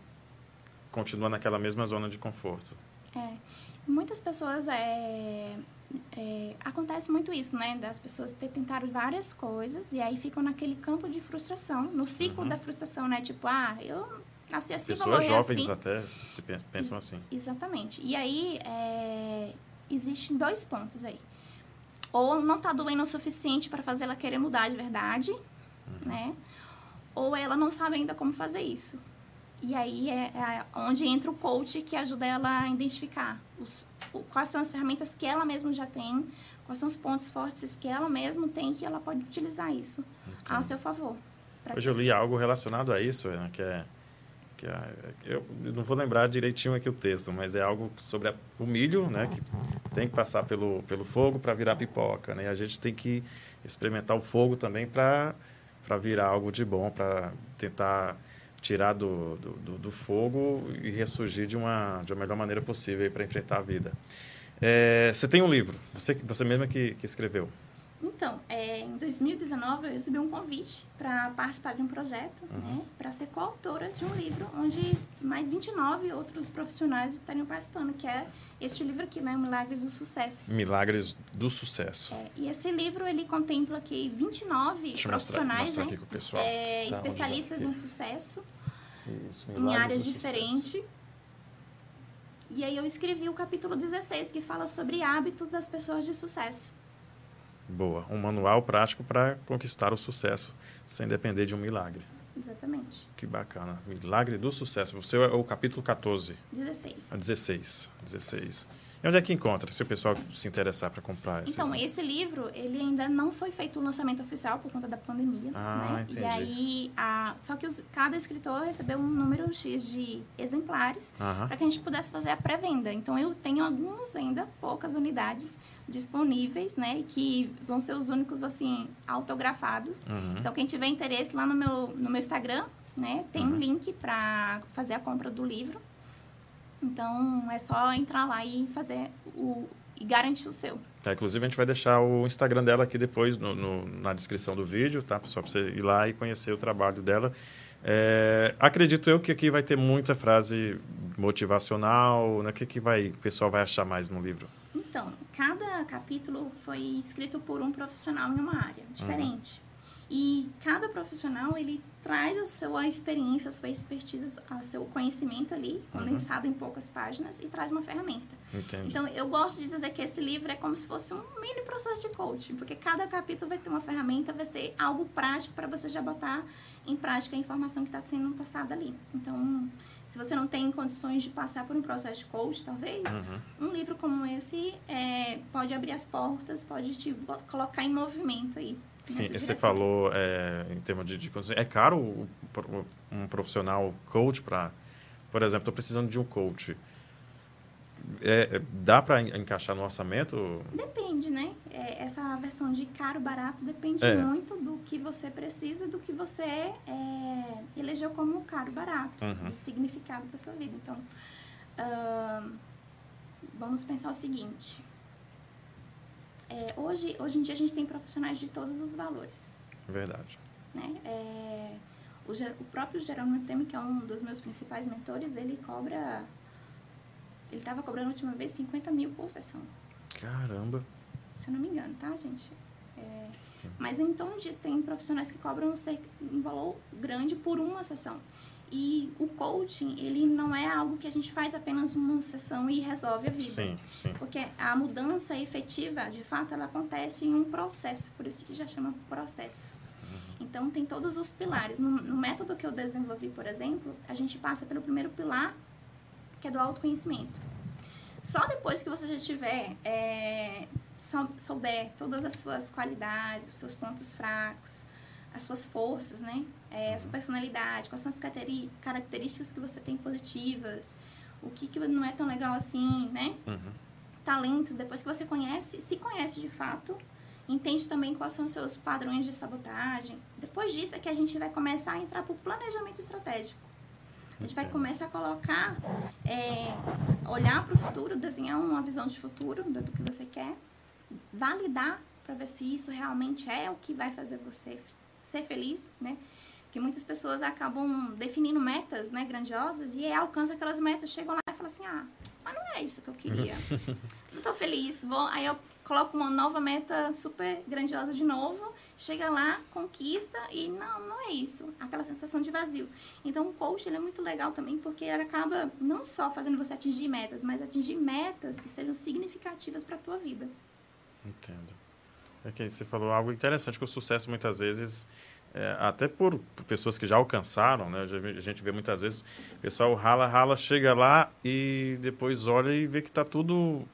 continua naquela mesma zona de conforto. É. Muitas pessoas é, é, acontece muito isso, né? Das pessoas ter tentado várias coisas e aí ficam naquele campo de frustração, no ciclo uhum. da frustração, né? Tipo, ah, eu nasci assim, Pessoas jovens assim. até se pensam, pensam assim. Exatamente. E aí, é, existem dois pontos aí ou não está doendo o suficiente para fazer ela querer mudar de verdade, uhum. né? Ou ela não sabe ainda como fazer isso. E aí é, é onde entra o coach que ajuda ela a identificar os, o, quais são as ferramentas que ela mesma já tem, quais são os pontos fortes que ela mesma tem que ela pode utilizar isso Entendi. a seu favor. Hoje eu li algo relacionado a isso, né, que é que eu não vou lembrar direitinho aqui o texto, mas é algo sobre a, o milho, né, que tem que passar pelo, pelo fogo para virar pipoca, né? E a gente tem que experimentar o fogo também para para virar algo de bom, para tentar tirar do, do, do, do, fogo e ressurgir de uma, de uma melhor maneira possível para enfrentar a vida. É, você tem um livro, você, você mesma que, que escreveu. Então, é, em 2019 eu recebi um convite para participar de um projeto, uhum. né, para ser coautora de um livro onde mais 29 outros profissionais estariam participando, que é este livro aqui, né, Milagres do Sucesso. Milagres do Sucesso. É, e esse livro ele contempla aqui 29 Deixa profissionais, mostrar, mostrar né, pessoal, é, tá, especialistas em sucesso, Isso, em áreas diferentes. E aí eu escrevi o capítulo 16, que fala sobre hábitos das pessoas de sucesso. Boa. Um manual prático para conquistar o sucesso sem depender de um milagre. Exatamente. Que bacana. Milagre do sucesso. Você é o capítulo 14. 16. A 16. 16. E onde é que encontra, se o pessoal se interessar para comprar? Esses... Então, esse livro, ele ainda não foi feito o lançamento oficial por conta da pandemia. Ah, né? entendi. E aí, a... só que os... cada escritor recebeu um número X de exemplares para que a gente pudesse fazer a pré-venda. Então, eu tenho algumas ainda, poucas unidades disponíveis, né? Que vão ser os únicos, assim, autografados. Uhum. Então, quem tiver interesse lá no meu, no meu Instagram, né? Tem uhum. um link para fazer a compra do livro. Então, é só entrar lá e fazer o e garantir o seu. É, inclusive, a gente vai deixar o Instagram dela aqui depois no, no na descrição do vídeo, tá, pessoal? Para você ir lá e conhecer o trabalho dela. É, acredito eu que aqui vai ter muita frase motivacional, né? O que, que vai, o pessoal vai achar mais no livro? Então, cada capítulo foi escrito por um profissional em uma área diferente. Uhum. E cada profissional, ele traz a sua experiência, a sua expertise, o seu conhecimento ali, condensado uhum. em poucas páginas, e traz uma ferramenta. Entendi. Então, eu gosto de dizer que esse livro é como se fosse um mini processo de coaching, porque cada capítulo vai ter uma ferramenta, vai ser algo prático para você já botar em prática a informação que está sendo passada ali. Então, se você não tem condições de passar por um processo de coach, talvez, uhum. um livro como esse é, pode abrir as portas, pode te colocar em movimento aí. Sim, você falou é, em termos de, de é caro um profissional coach para, por exemplo, estou precisando de um coach. É, dá para encaixar no orçamento? Depende, né? É, essa versão de caro barato depende é. muito do que você precisa, do que você é, elegeu como caro barato, uhum. de significado para sua vida. Então, uh, vamos pensar o seguinte: é, hoje, hoje em dia a gente tem profissionais de todos os valores. Verdade. Né? É, o, o, próprio Jerônimo Temer, que é um dos meus principais mentores, ele cobra... Ele estava cobrando a última vez 50 mil por sessão. Caramba! Se eu não me engano, tá, gente? É, mas em torno disso, tem profissionais que cobram um valor grande por uma sessão. E o coaching, ele não é algo que a gente faz apenas uma sessão e resolve a vida. Sim, sim. Porque a mudança efetiva, de fato, ela acontece em um processo, por isso que já chama processo. Uhum. Então, tem todos os pilares. No, no, método que eu desenvolvi, por exemplo, a gente passa pelo primeiro pilar, que é do autoconhecimento. Só depois que você já tiver, é, souber todas as suas qualidades, os seus pontos fracos, as suas forças, né? É, a sua personalidade, quais são as características que você tem positivas, o que, que não é tão legal assim, né? Uhum. Talentos, depois que você conhece, se conhece de fato, entende também quais são os seus padrões de sabotagem. Depois disso é que a gente vai começar a entrar para o planejamento estratégico. A gente vai começar a colocar, é, olhar para o futuro, desenhar uma visão de futuro do que você quer, validar para ver se isso realmente é o que vai fazer você ser feliz, né? Porque muitas pessoas acabam definindo metas, né, grandiosas e alcançam aquelas metas, chegam lá e falam assim: "Ah, mas não é isso que eu queria. <laughs> não tô feliz". Vou, aí eu coloco uma nova meta super grandiosa de novo, chega lá, conquista e não, não é isso. Aquela sensação de vazio. Então o coach é muito legal também porque ele acaba não só fazendo você atingir metas, mas atingir metas que sejam significativas para a tua vida. Entendo. É que você falou algo interessante que o sucesso muitas vezes é, até por, por, pessoas que já alcançaram, né? A gente vê muitas vezes o pessoal rala, rala, chega lá e depois olha e vê que está tudo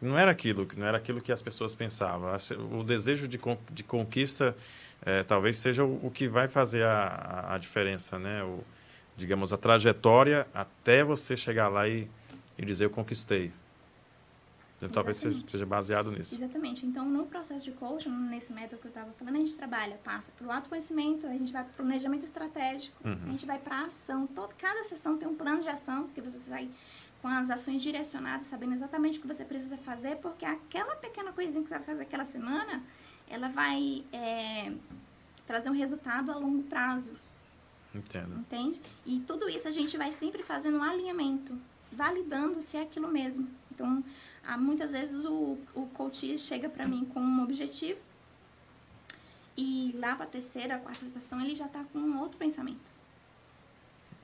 não era aquilo, que não era aquilo que as pessoas pensavam. O desejo de, de conquista é, talvez seja o, o, que vai fazer a, a, diferença, né? O, digamos a trajetória até você chegar lá e, e dizer eu conquistei. Então, talvez seja baseado nisso. Exatamente. Então, no processo de coaching, nesse método que eu estava falando, a gente trabalha, passa pelo autoconhecimento, a gente vai para o planejamento estratégico, uhum. a gente vai para a ação. Todo, cada sessão tem um plano de ação, porque você sai com as ações direcionadas, sabendo exatamente o que você precisa fazer, porque aquela pequena coisinha que você vai fazer aquela semana, ela vai é, trazer um resultado a longo prazo. Entendo. Entende? E tudo isso a gente vai sempre fazendo um alinhamento, validando se é aquilo mesmo. Então, há, muitas vezes o, o coach chega para mim com um objetivo e lá para a terceira, quarta sessão, ele já está com um outro pensamento.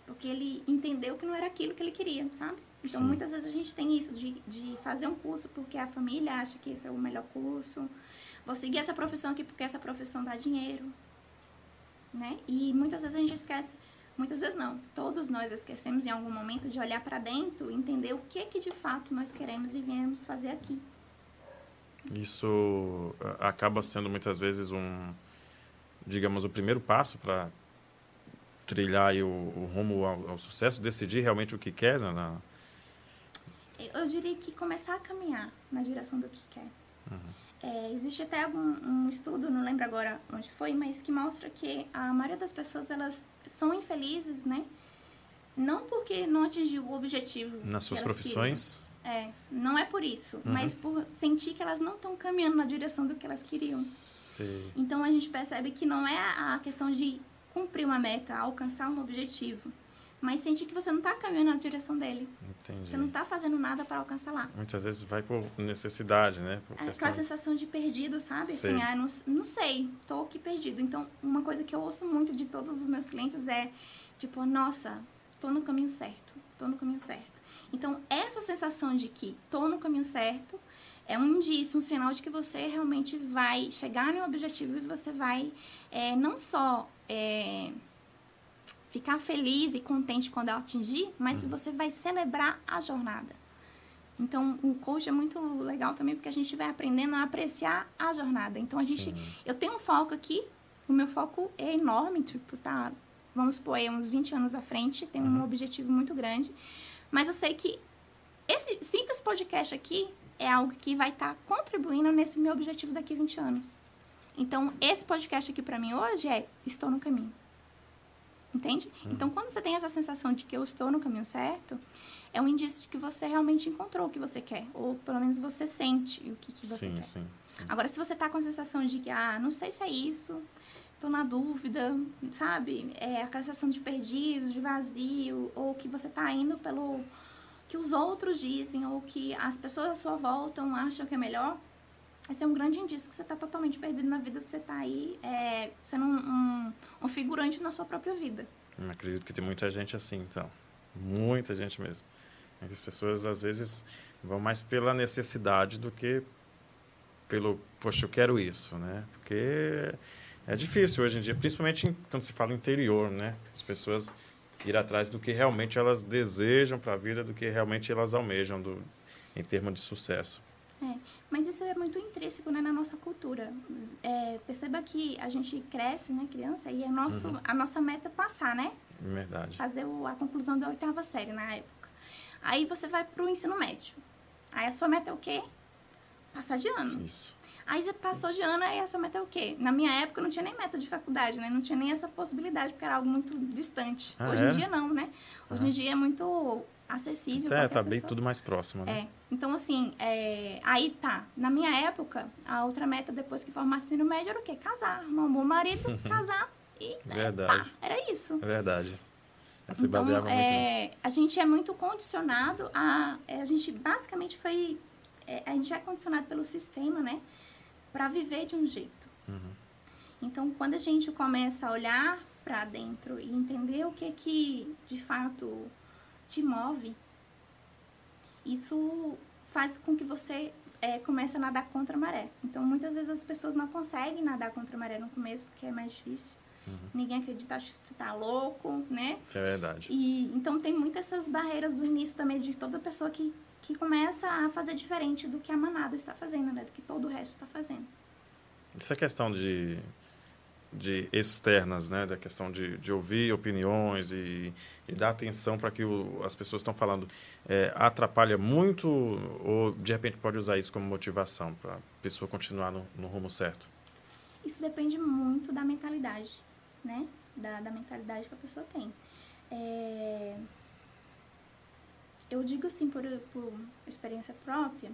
Porque ele entendeu que não era aquilo que ele queria, sabe? Então, Sim. muitas vezes a gente tem isso de, de fazer um curso porque a família acha que esse é o melhor curso. Vou seguir essa profissão aqui porque essa profissão dá dinheiro. Né? E muitas vezes a gente esquece Muitas vezes não. Todos nós esquecemos em algum momento de olhar para dentro, entender o que que de fato nós queremos e viemos fazer aqui. Isso acaba sendo muitas vezes um, digamos, o primeiro passo para trilhar o, o, rumo ao, ao, sucesso, decidir realmente o que quer na, Eu diria que começar a caminhar na direção do que quer. Uhum. É, existe até um, um, estudo, não lembro agora onde foi, mas que mostra que a maioria das pessoas elas são infelizes, né? Não porque não atingiu o objetivo. Nas suas profissões? Queriam. É, não é por isso, uhum. mas por sentir que elas não estão caminhando na direção do que elas queriam. Então a gente percebe que não é a questão de cumprir uma meta, alcançar um objetivo, mas sentir que você não está caminhando na direção dele. Entendi. Você não está fazendo nada para alcançar lá. Muitas vezes vai por necessidade, né? Por é questão... aquela sensação de perdido, sabe? Sei. Assim, ah, não, não sei, tô aqui perdido. Então, uma coisa que eu ouço muito de todos os meus clientes é, tipo, nossa, tô no caminho certo, tô no caminho certo. Então, essa sensação de que tô no caminho certo é um indício, um sinal de que você realmente vai chegar no objetivo e você vai é, não só... É, ficar feliz e contente quando ela atingir, mas uhum. você vai celebrar a jornada. Então, o coach é muito legal também porque a gente vai aprendendo a apreciar a jornada. Então, a gente, eu tenho um foco aqui, o meu foco é enorme, tipo, tá, vamos supor, aí, uns 20 anos à frente, tem um uhum. objetivo muito grande, mas eu sei que esse simples podcast aqui é algo que vai estar tá contribuindo nesse meu objetivo daqui a 20 anos. Então, esse podcast aqui para mim hoje é estou no caminho. Entende? Uhum. Então, quando você tem essa sensação de que eu estou no caminho certo, é um indício de que você realmente encontrou o que você quer. Ou pelo menos você sente o que, que você sim, quer. Sim, sim. Agora, se você está com a sensação de que, ah, não sei se é isso, estou na dúvida, sabe? É aquela sensação de perdido, de vazio, ou que você está indo pelo que os outros dizem, ou que as pessoas à sua volta acham que é melhor, esse é um grande indício que você está totalmente perdido na vida, você está aí é, sendo um, um, um, figurante na sua própria vida. Eu acredito que tem muita gente assim, então. Muita gente mesmo. As pessoas, às vezes, vão mais pela necessidade do que pelo, poxa, eu quero isso, né? Porque é difícil hoje em dia, principalmente quando se fala interior, né? As pessoas ir atrás do que realmente elas desejam para a vida, do que realmente elas almejam do, em termos de sucesso. É, mas isso é muito intrínseco né, na nossa cultura. É, perceba que a gente cresce, né, criança, e é nosso, uhum. a nossa meta é passar, né? Verdade. Fazer o, a conclusão da oitava série na época. Aí você vai para o ensino médio. Aí a sua meta é o quê? Passar de ano. Isso. Aí você passou de ano, aí a sua meta é o quê? Na minha época não tinha nem meta de faculdade, né? Não tinha nem essa possibilidade, porque era algo muito distante. Ah, Hoje é? em dia não, né? Hoje ah. em dia é muito acessível. É, tá bem tudo mais próximo, né? É. Então, assim, é... aí tá. Na minha época, a outra meta depois que formasse ensino médio era o quê? Casar. Arrumar um bom marido, <laughs> casar e. Né, verdade. Era isso. É verdade. Se então, é, a gente é muito condicionado a. É, a gente basicamente foi. É, a gente é condicionado pelo sistema, né? para viver de um jeito. Uhum. Então, quando a gente começa a olhar para dentro e entender o que que de fato te move, isso faz com que você é, comece a nadar contra a maré. Então, muitas vezes as pessoas não conseguem nadar contra a maré no começo porque é mais difícil. Uhum. Ninguém acredita, acha que tu tá louco, né? É verdade. E então tem muitas essas barreiras do início também de toda pessoa que que começa a fazer diferente do que a manada está fazendo, né? Do que todo o resto está fazendo. Essa questão de, de externas, né? Da questão de, de ouvir opiniões e, e dar atenção para que o, as pessoas estão falando é, atrapalha muito ou de repente pode usar isso como motivação para a pessoa continuar no, no rumo certo? Isso depende muito da mentalidade, né? Da, da mentalidade que a pessoa tem. É eu digo assim por, por experiência própria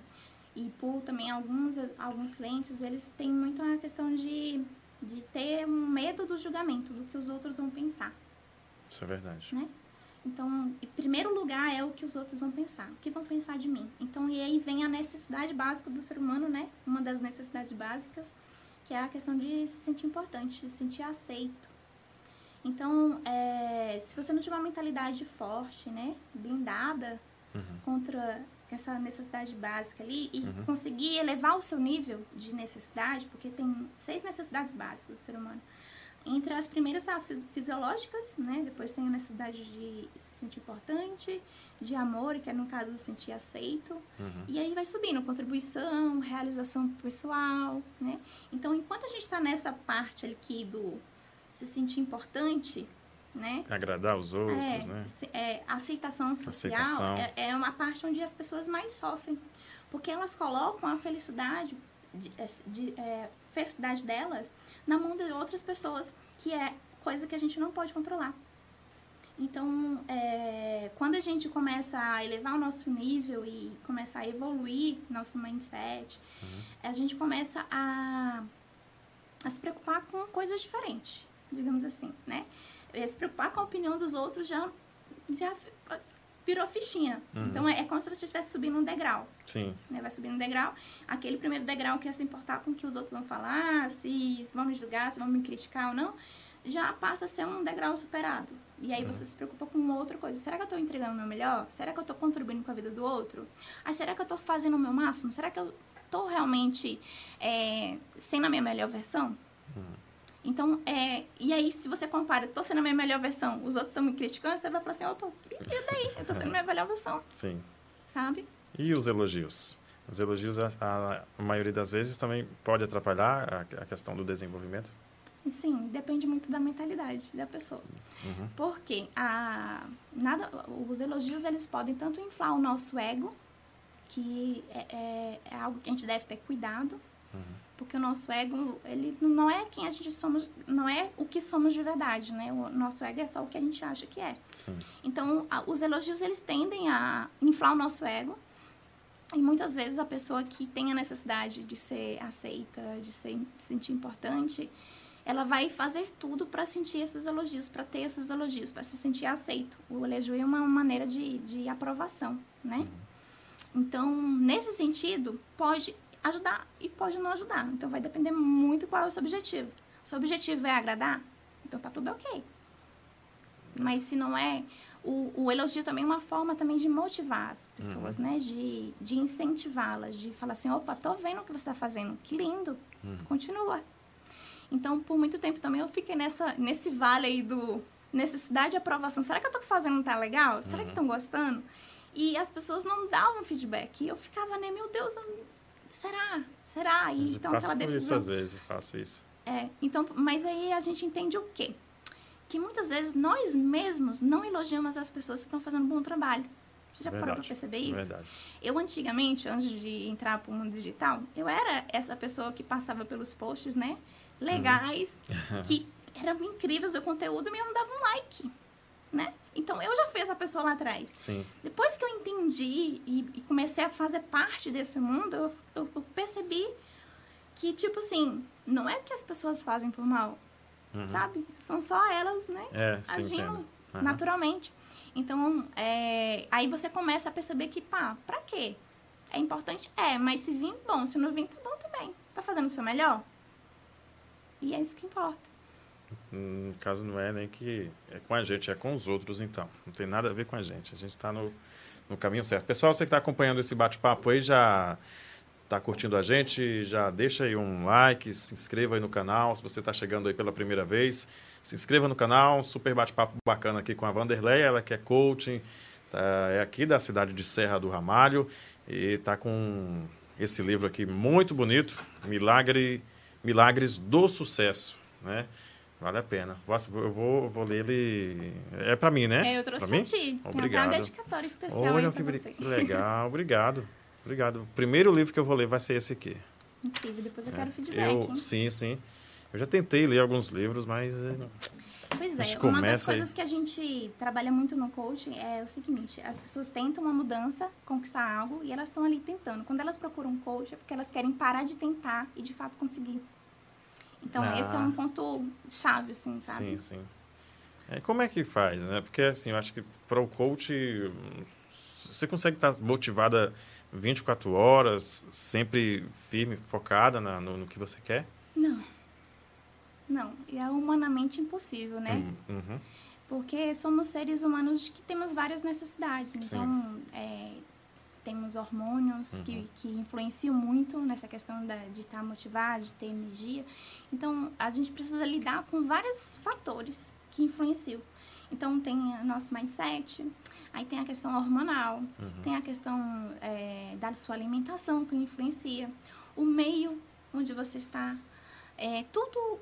e por também alguns, alguns clientes, eles têm muito a questão de, de ter um medo do julgamento, do que os outros vão pensar. Isso é verdade. Né? Então, em primeiro lugar é o que os outros vão pensar, o que vão pensar de mim. Então, e aí vem a necessidade básica do ser humano, né? Uma das necessidades básicas, que é a questão de se sentir importante, de se sentir aceito. Então, é, se você não tiver uma mentalidade forte, né, blindada uhum. contra essa necessidade básica ali e uhum. conseguir elevar o seu nível de necessidade, porque tem seis necessidades básicas do ser humano. Entre as primeiras tá, fisiológicas, né? Depois tem a necessidade de se sentir importante, de amor, que é no caso se sentir aceito. Uhum. E aí vai subindo, contribuição, realização pessoal, né? Então, enquanto a gente está nessa parte aqui do se sentir importante, né? Agradar os outros, é, né? É, aceitação social aceitação. É, é, uma parte onde as pessoas mais sofrem. Porque elas colocam a felicidade, de, é, de, é, felicidade delas na mão de outras pessoas, que é coisa que a gente não pode controlar. Então, é, quando a gente começa a elevar o nosso nível e começa a evoluir nosso mindset, uhum. a gente começa a, a se preocupar com coisas diferentes, digamos assim, né? Se preocupar com a opinião dos outros já, já virou fichinha. Uhum. Então é, é, como se você estivesse subindo um degrau. Sim. Né? Vai subindo um degrau. Aquele primeiro degrau que é se importar com o que os outros vão falar, se, se vão me julgar, se vão me criticar ou não, já passa a ser um degrau superado. E aí uhum. você se preocupa com outra coisa. Será que eu estou entregando o meu melhor? Será que eu estou contribuindo com a vida do outro? Ah, será que eu estou fazendo o meu máximo? Será que eu estou realmente é, sendo a minha melhor versão? Uhum. Então, é, e aí, se você compara, tô sendo a minha melhor versão, os outros estão me criticando, você vai falar assim, opa, e daí? Eu tô sendo a minha melhor versão. Sim. Sabe? E os elogios? Os elogios, a, a, a maioria das vezes, também pode atrapalhar a, a, questão do desenvolvimento? Sim, depende muito da mentalidade da pessoa. Uhum. Porque a, nada, os elogios, eles podem tanto inflar o nosso ego, que é, é, é algo que a gente deve ter cuidado, uhum porque o nosso ego ele não é quem a gente somos não é o que somos de verdade né? O nosso ego é só o que a gente acha que é. Sim. então a, os elogios eles tendem a inflar o nosso ego. E muitas vezes a pessoa que tem a necessidade de ser aceita de ser de sentir importante ela vai fazer tudo para sentir esses elogios para ter esses elogios para se sentir aceito. O elogio é uma maneira de, de aprovação né? Uhum. então nesse sentido pode ajudar e pode não ajudar. Então vai depender muito qual é o seu objetivo. O seu objetivo é agradar? Então tá tudo ok. Mas se não é, o, o elogio também é uma forma também de motivar as pessoas, uhum. né? De, de incentivá-las, de falar assim, opa, tô vendo o que você está fazendo, que lindo, uhum. continua. Então, por muito tempo também eu fiquei nessa, nesse vale aí do necessidade de aprovação. Será que eu tô fazendo tá legal? Será uhum. que estão gostando? E as pessoas não davam feedback. E eu ficava, né, meu Deus, será? Será? E, então faço aquela decisão. isso às vezes, faço isso. É, então, mas aí a gente entende o quê? Que muitas vezes nós mesmos não elogiamos as pessoas que estão fazendo um bom trabalho. Você já Verdade. parou para perceber isso? Verdade. Eu, antigamente, antes de entrar para o mundo digital, eu era essa pessoa que passava pelos posts, né? Legais, uhum. <laughs> que eram incríveis o conteúdo, e eu não dava um like, né? Então, eu já fiz a pessoa lá atrás. Sim. Depois que eu entendi e, e comecei a fazer parte desse mundo, eu, eu, eu, percebi que, tipo assim, não é que as pessoas fazem por mal, uhum. sabe? São só elas, né? É, sim, Agindo uhum. naturalmente. Então, é, aí você começa a perceber que, pá, pra quê? É importante? É, mas se vir, bom. Se não vir, tá bom também. Tá fazendo o seu melhor? E é isso que importa. No caso, não é nem que é com a gente, é com os outros, então. Não tem nada a ver com a gente. A gente está no, no caminho certo. Pessoal, você que está acompanhando esse bate-papo aí, já está curtindo a gente, já deixa aí um like, se inscreva aí no canal. Se você está chegando aí pela primeira vez, se inscreva no canal. Super bate-papo bacana aqui com a Vanderlei, ela que é coaching, tá, é aqui da cidade de Serra do Ramalho e está com esse livro aqui muito bonito, Milagre, Milagres do Sucesso, né? Vale a pena. Eu vou, vou ler ele. É para mim, né? É, eu trouxe pra, pra ti. Obrigado. Tem uma dedicatória especial Olha, que, você. que <laughs> legal. Obrigado. Obrigado. O primeiro livro que eu vou ler vai ser esse aqui. Incrível. Depois eu é. quero feedback. Eu, sim, sim. Eu já tentei ler alguns livros, mas. Eh, pois é, uma das coisas aí. que a gente trabalha muito no coaching é o seguinte: as pessoas tentam uma mudança, conquistar algo, e elas estão ali tentando. Quando elas procuram um coach, é porque elas querem parar de tentar e de fato conseguir. Então, ah. esse é um ponto chave, assim, sabe? Sim, sim. É, como é que faz, né? Porque, assim, eu acho que para o coach, você consegue estar motivada 24 horas, sempre firme, focada na, no, no, que você quer? Não. Não. E é humanamente impossível, né? Hum, uhum. Porque somos seres humanos que temos várias necessidades. Então, é, temos hormônios uhum. que, que influenciam muito nessa questão da, de estar motivado, de ter energia. Então, a gente precisa lidar com vários fatores que influenciam. Então, tem o nosso mindset, aí tem a questão hormonal, uhum. tem a questão é, da sua alimentação que influencia, o meio onde você está, é, tudo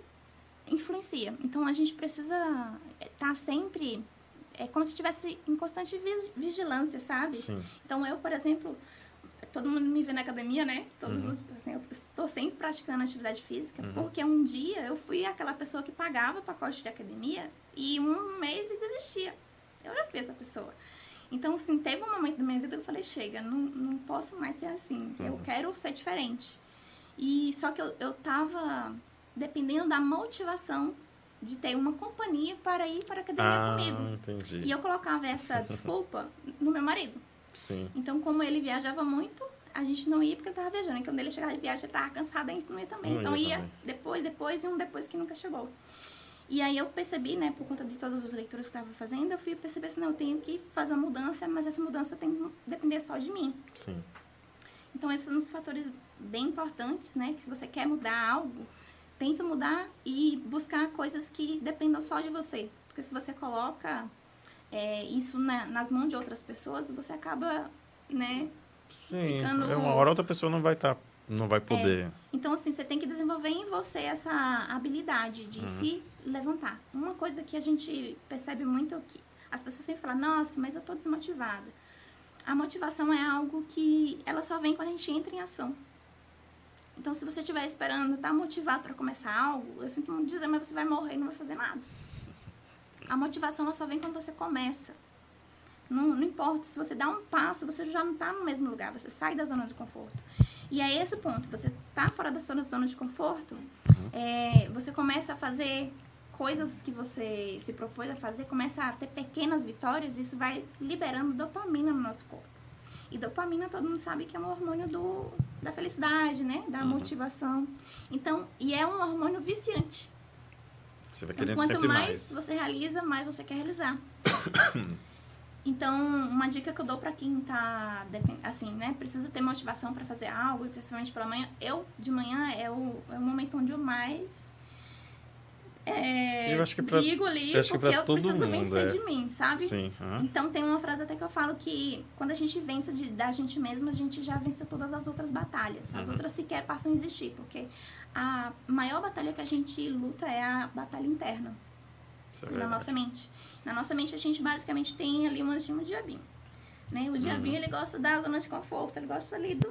influencia. Então, a gente precisa estar tá sempre é como se estivesse em constante vigilância, sabe? Sim. Então, eu, por exemplo, todo mundo me vê na academia, né? Todos uhum. os, assim, eu estou sempre praticando atividade física, uhum. porque um dia eu fui aquela pessoa que pagava pacote de academia e um mês e desistia. Eu já fui essa pessoa. Então, assim, teve um momento da minha vida que eu falei, chega, não, não posso mais ser assim. Uhum. Eu quero ser diferente. E só que eu, eu tava dependendo da motivação de ter uma companhia para ir para a academia ah, comigo. Entendi. E eu colocava essa desculpa no meu marido. Sim. Então, como ele viajava muito, a gente não ia porque ele estava viajando. E quando ele chegava de viagem, ele estava cansado, a gente não ia também. Não então, ia, ia também. depois, depois e um depois que nunca chegou. E aí eu percebi, né, por conta de todas as leituras que eu estava fazendo, eu fui perceber assim, não, eu tenho que fazer uma mudança, mas essa mudança tem que depender só de mim. Sim. Então, esses são os fatores bem importantes, né, que se você quer mudar algo, tenta mudar e buscar coisas que dependam só de você. Porque se você coloca é, isso na, nas mãos de outras pessoas, você acaba, né? Sim, ficando... É uma hora outra pessoa não vai estar, tá, não vai poder. É, então, assim, você tem que desenvolver em você essa habilidade de uhum. se levantar. Uma coisa que a gente percebe muito é que as pessoas sempre falam, nossa, mas eu estou desmotivada. A motivação é algo que ela só vem quando a gente entra em ação. Então, se você estiver esperando, tá motivado para começar algo, eu sinto muito dizer, mas você vai morrer e não vai fazer nada. A motivação ela só vem quando você começa. Não, não importa, se você dá um passo, você já não está no mesmo lugar, você sai da zona de conforto. E é esse o ponto, você está fora da sua zona de conforto, uhum. é, você começa a fazer coisas que você se propôs a fazer, começa a ter pequenas vitórias, isso vai liberando dopamina no nosso corpo. E dopamina todo mundo sabe que é um hormônio do, da felicidade, né? Da uhum. motivação. Então, e é um hormônio viciante. Você vai querendo então, quanto mais, mais. você realiza, mais você quer realizar. <coughs> então, uma dica que eu dou para quem tá, assim, né, precisa ter motivação para fazer algo, e principalmente pela manhã, eu, de manhã, é o, é o momento onde eu mais é, eu acho que pra, brigo ali, eu porque eu preciso mundo, vencer é. de mim, sabe? Sim. Uhum. Então tem uma frase até que eu falo que quando a gente vence de, da gente mesma, a gente já vence todas as outras batalhas. As Uhum. outras sequer passam a existir, porque a maior batalha que a gente luta é a batalha interna é na verdade. nossa mente. Na nossa mente a gente basicamente tem ali um anjinho um diabinho. Né? O diabinho ele gosta da zona de conforto, ele gosta ali do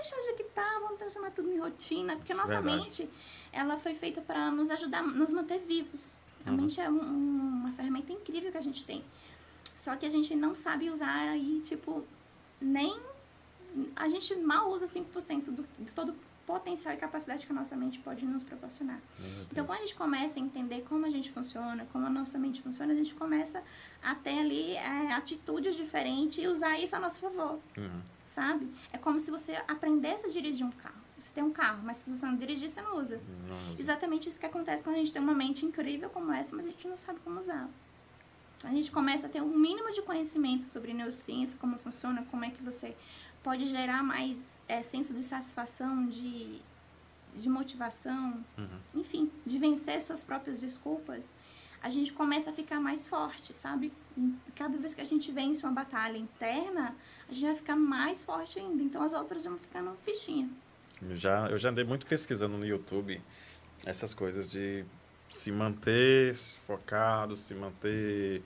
deixar que tá, vamos transformar tudo em rotina, porque a Isso é nossa verdade. mente ela foi feita para nos ajudar, nos manter vivos. A Uhum. mente é um- um- uma ferramenta incrível que a gente tem. Só que a gente não sabe usar aí, tipo, nem. A gente mal usa 5% do, de todo o potencial e capacidade que a nossa mente pode nos proporcionar. Deus. Então, quando a gente começa a entender como a gente funciona, como a nossa mente funciona, a gente começa a ter ali é, atitudes diferentes e usar isso a nosso favor, Uhum. Sabe? É como se você aprendesse a dirigir um carro. Você tem um carro, mas se você não dirigir, você não usa. Nossa. Exatamente isso que acontece quando a gente tem uma mente incrível como essa, mas a gente não sabe como usá-la. A gente começa a ter um mínimo de conhecimento sobre neurociência, como funciona, como é que você pode gerar mais é, senso de satisfação, de, de motivação, Uhum. enfim, de vencer suas próprias desculpas. A gente começa a ficar mais forte, sabe? Cada vez que a gente vence uma batalha interna, a gente vai ficar mais forte ainda. Então as outras vão ficando fichinha. Eu já, eu já andei muito pesquisando no YouTube essas coisas de se manter focado, se manter.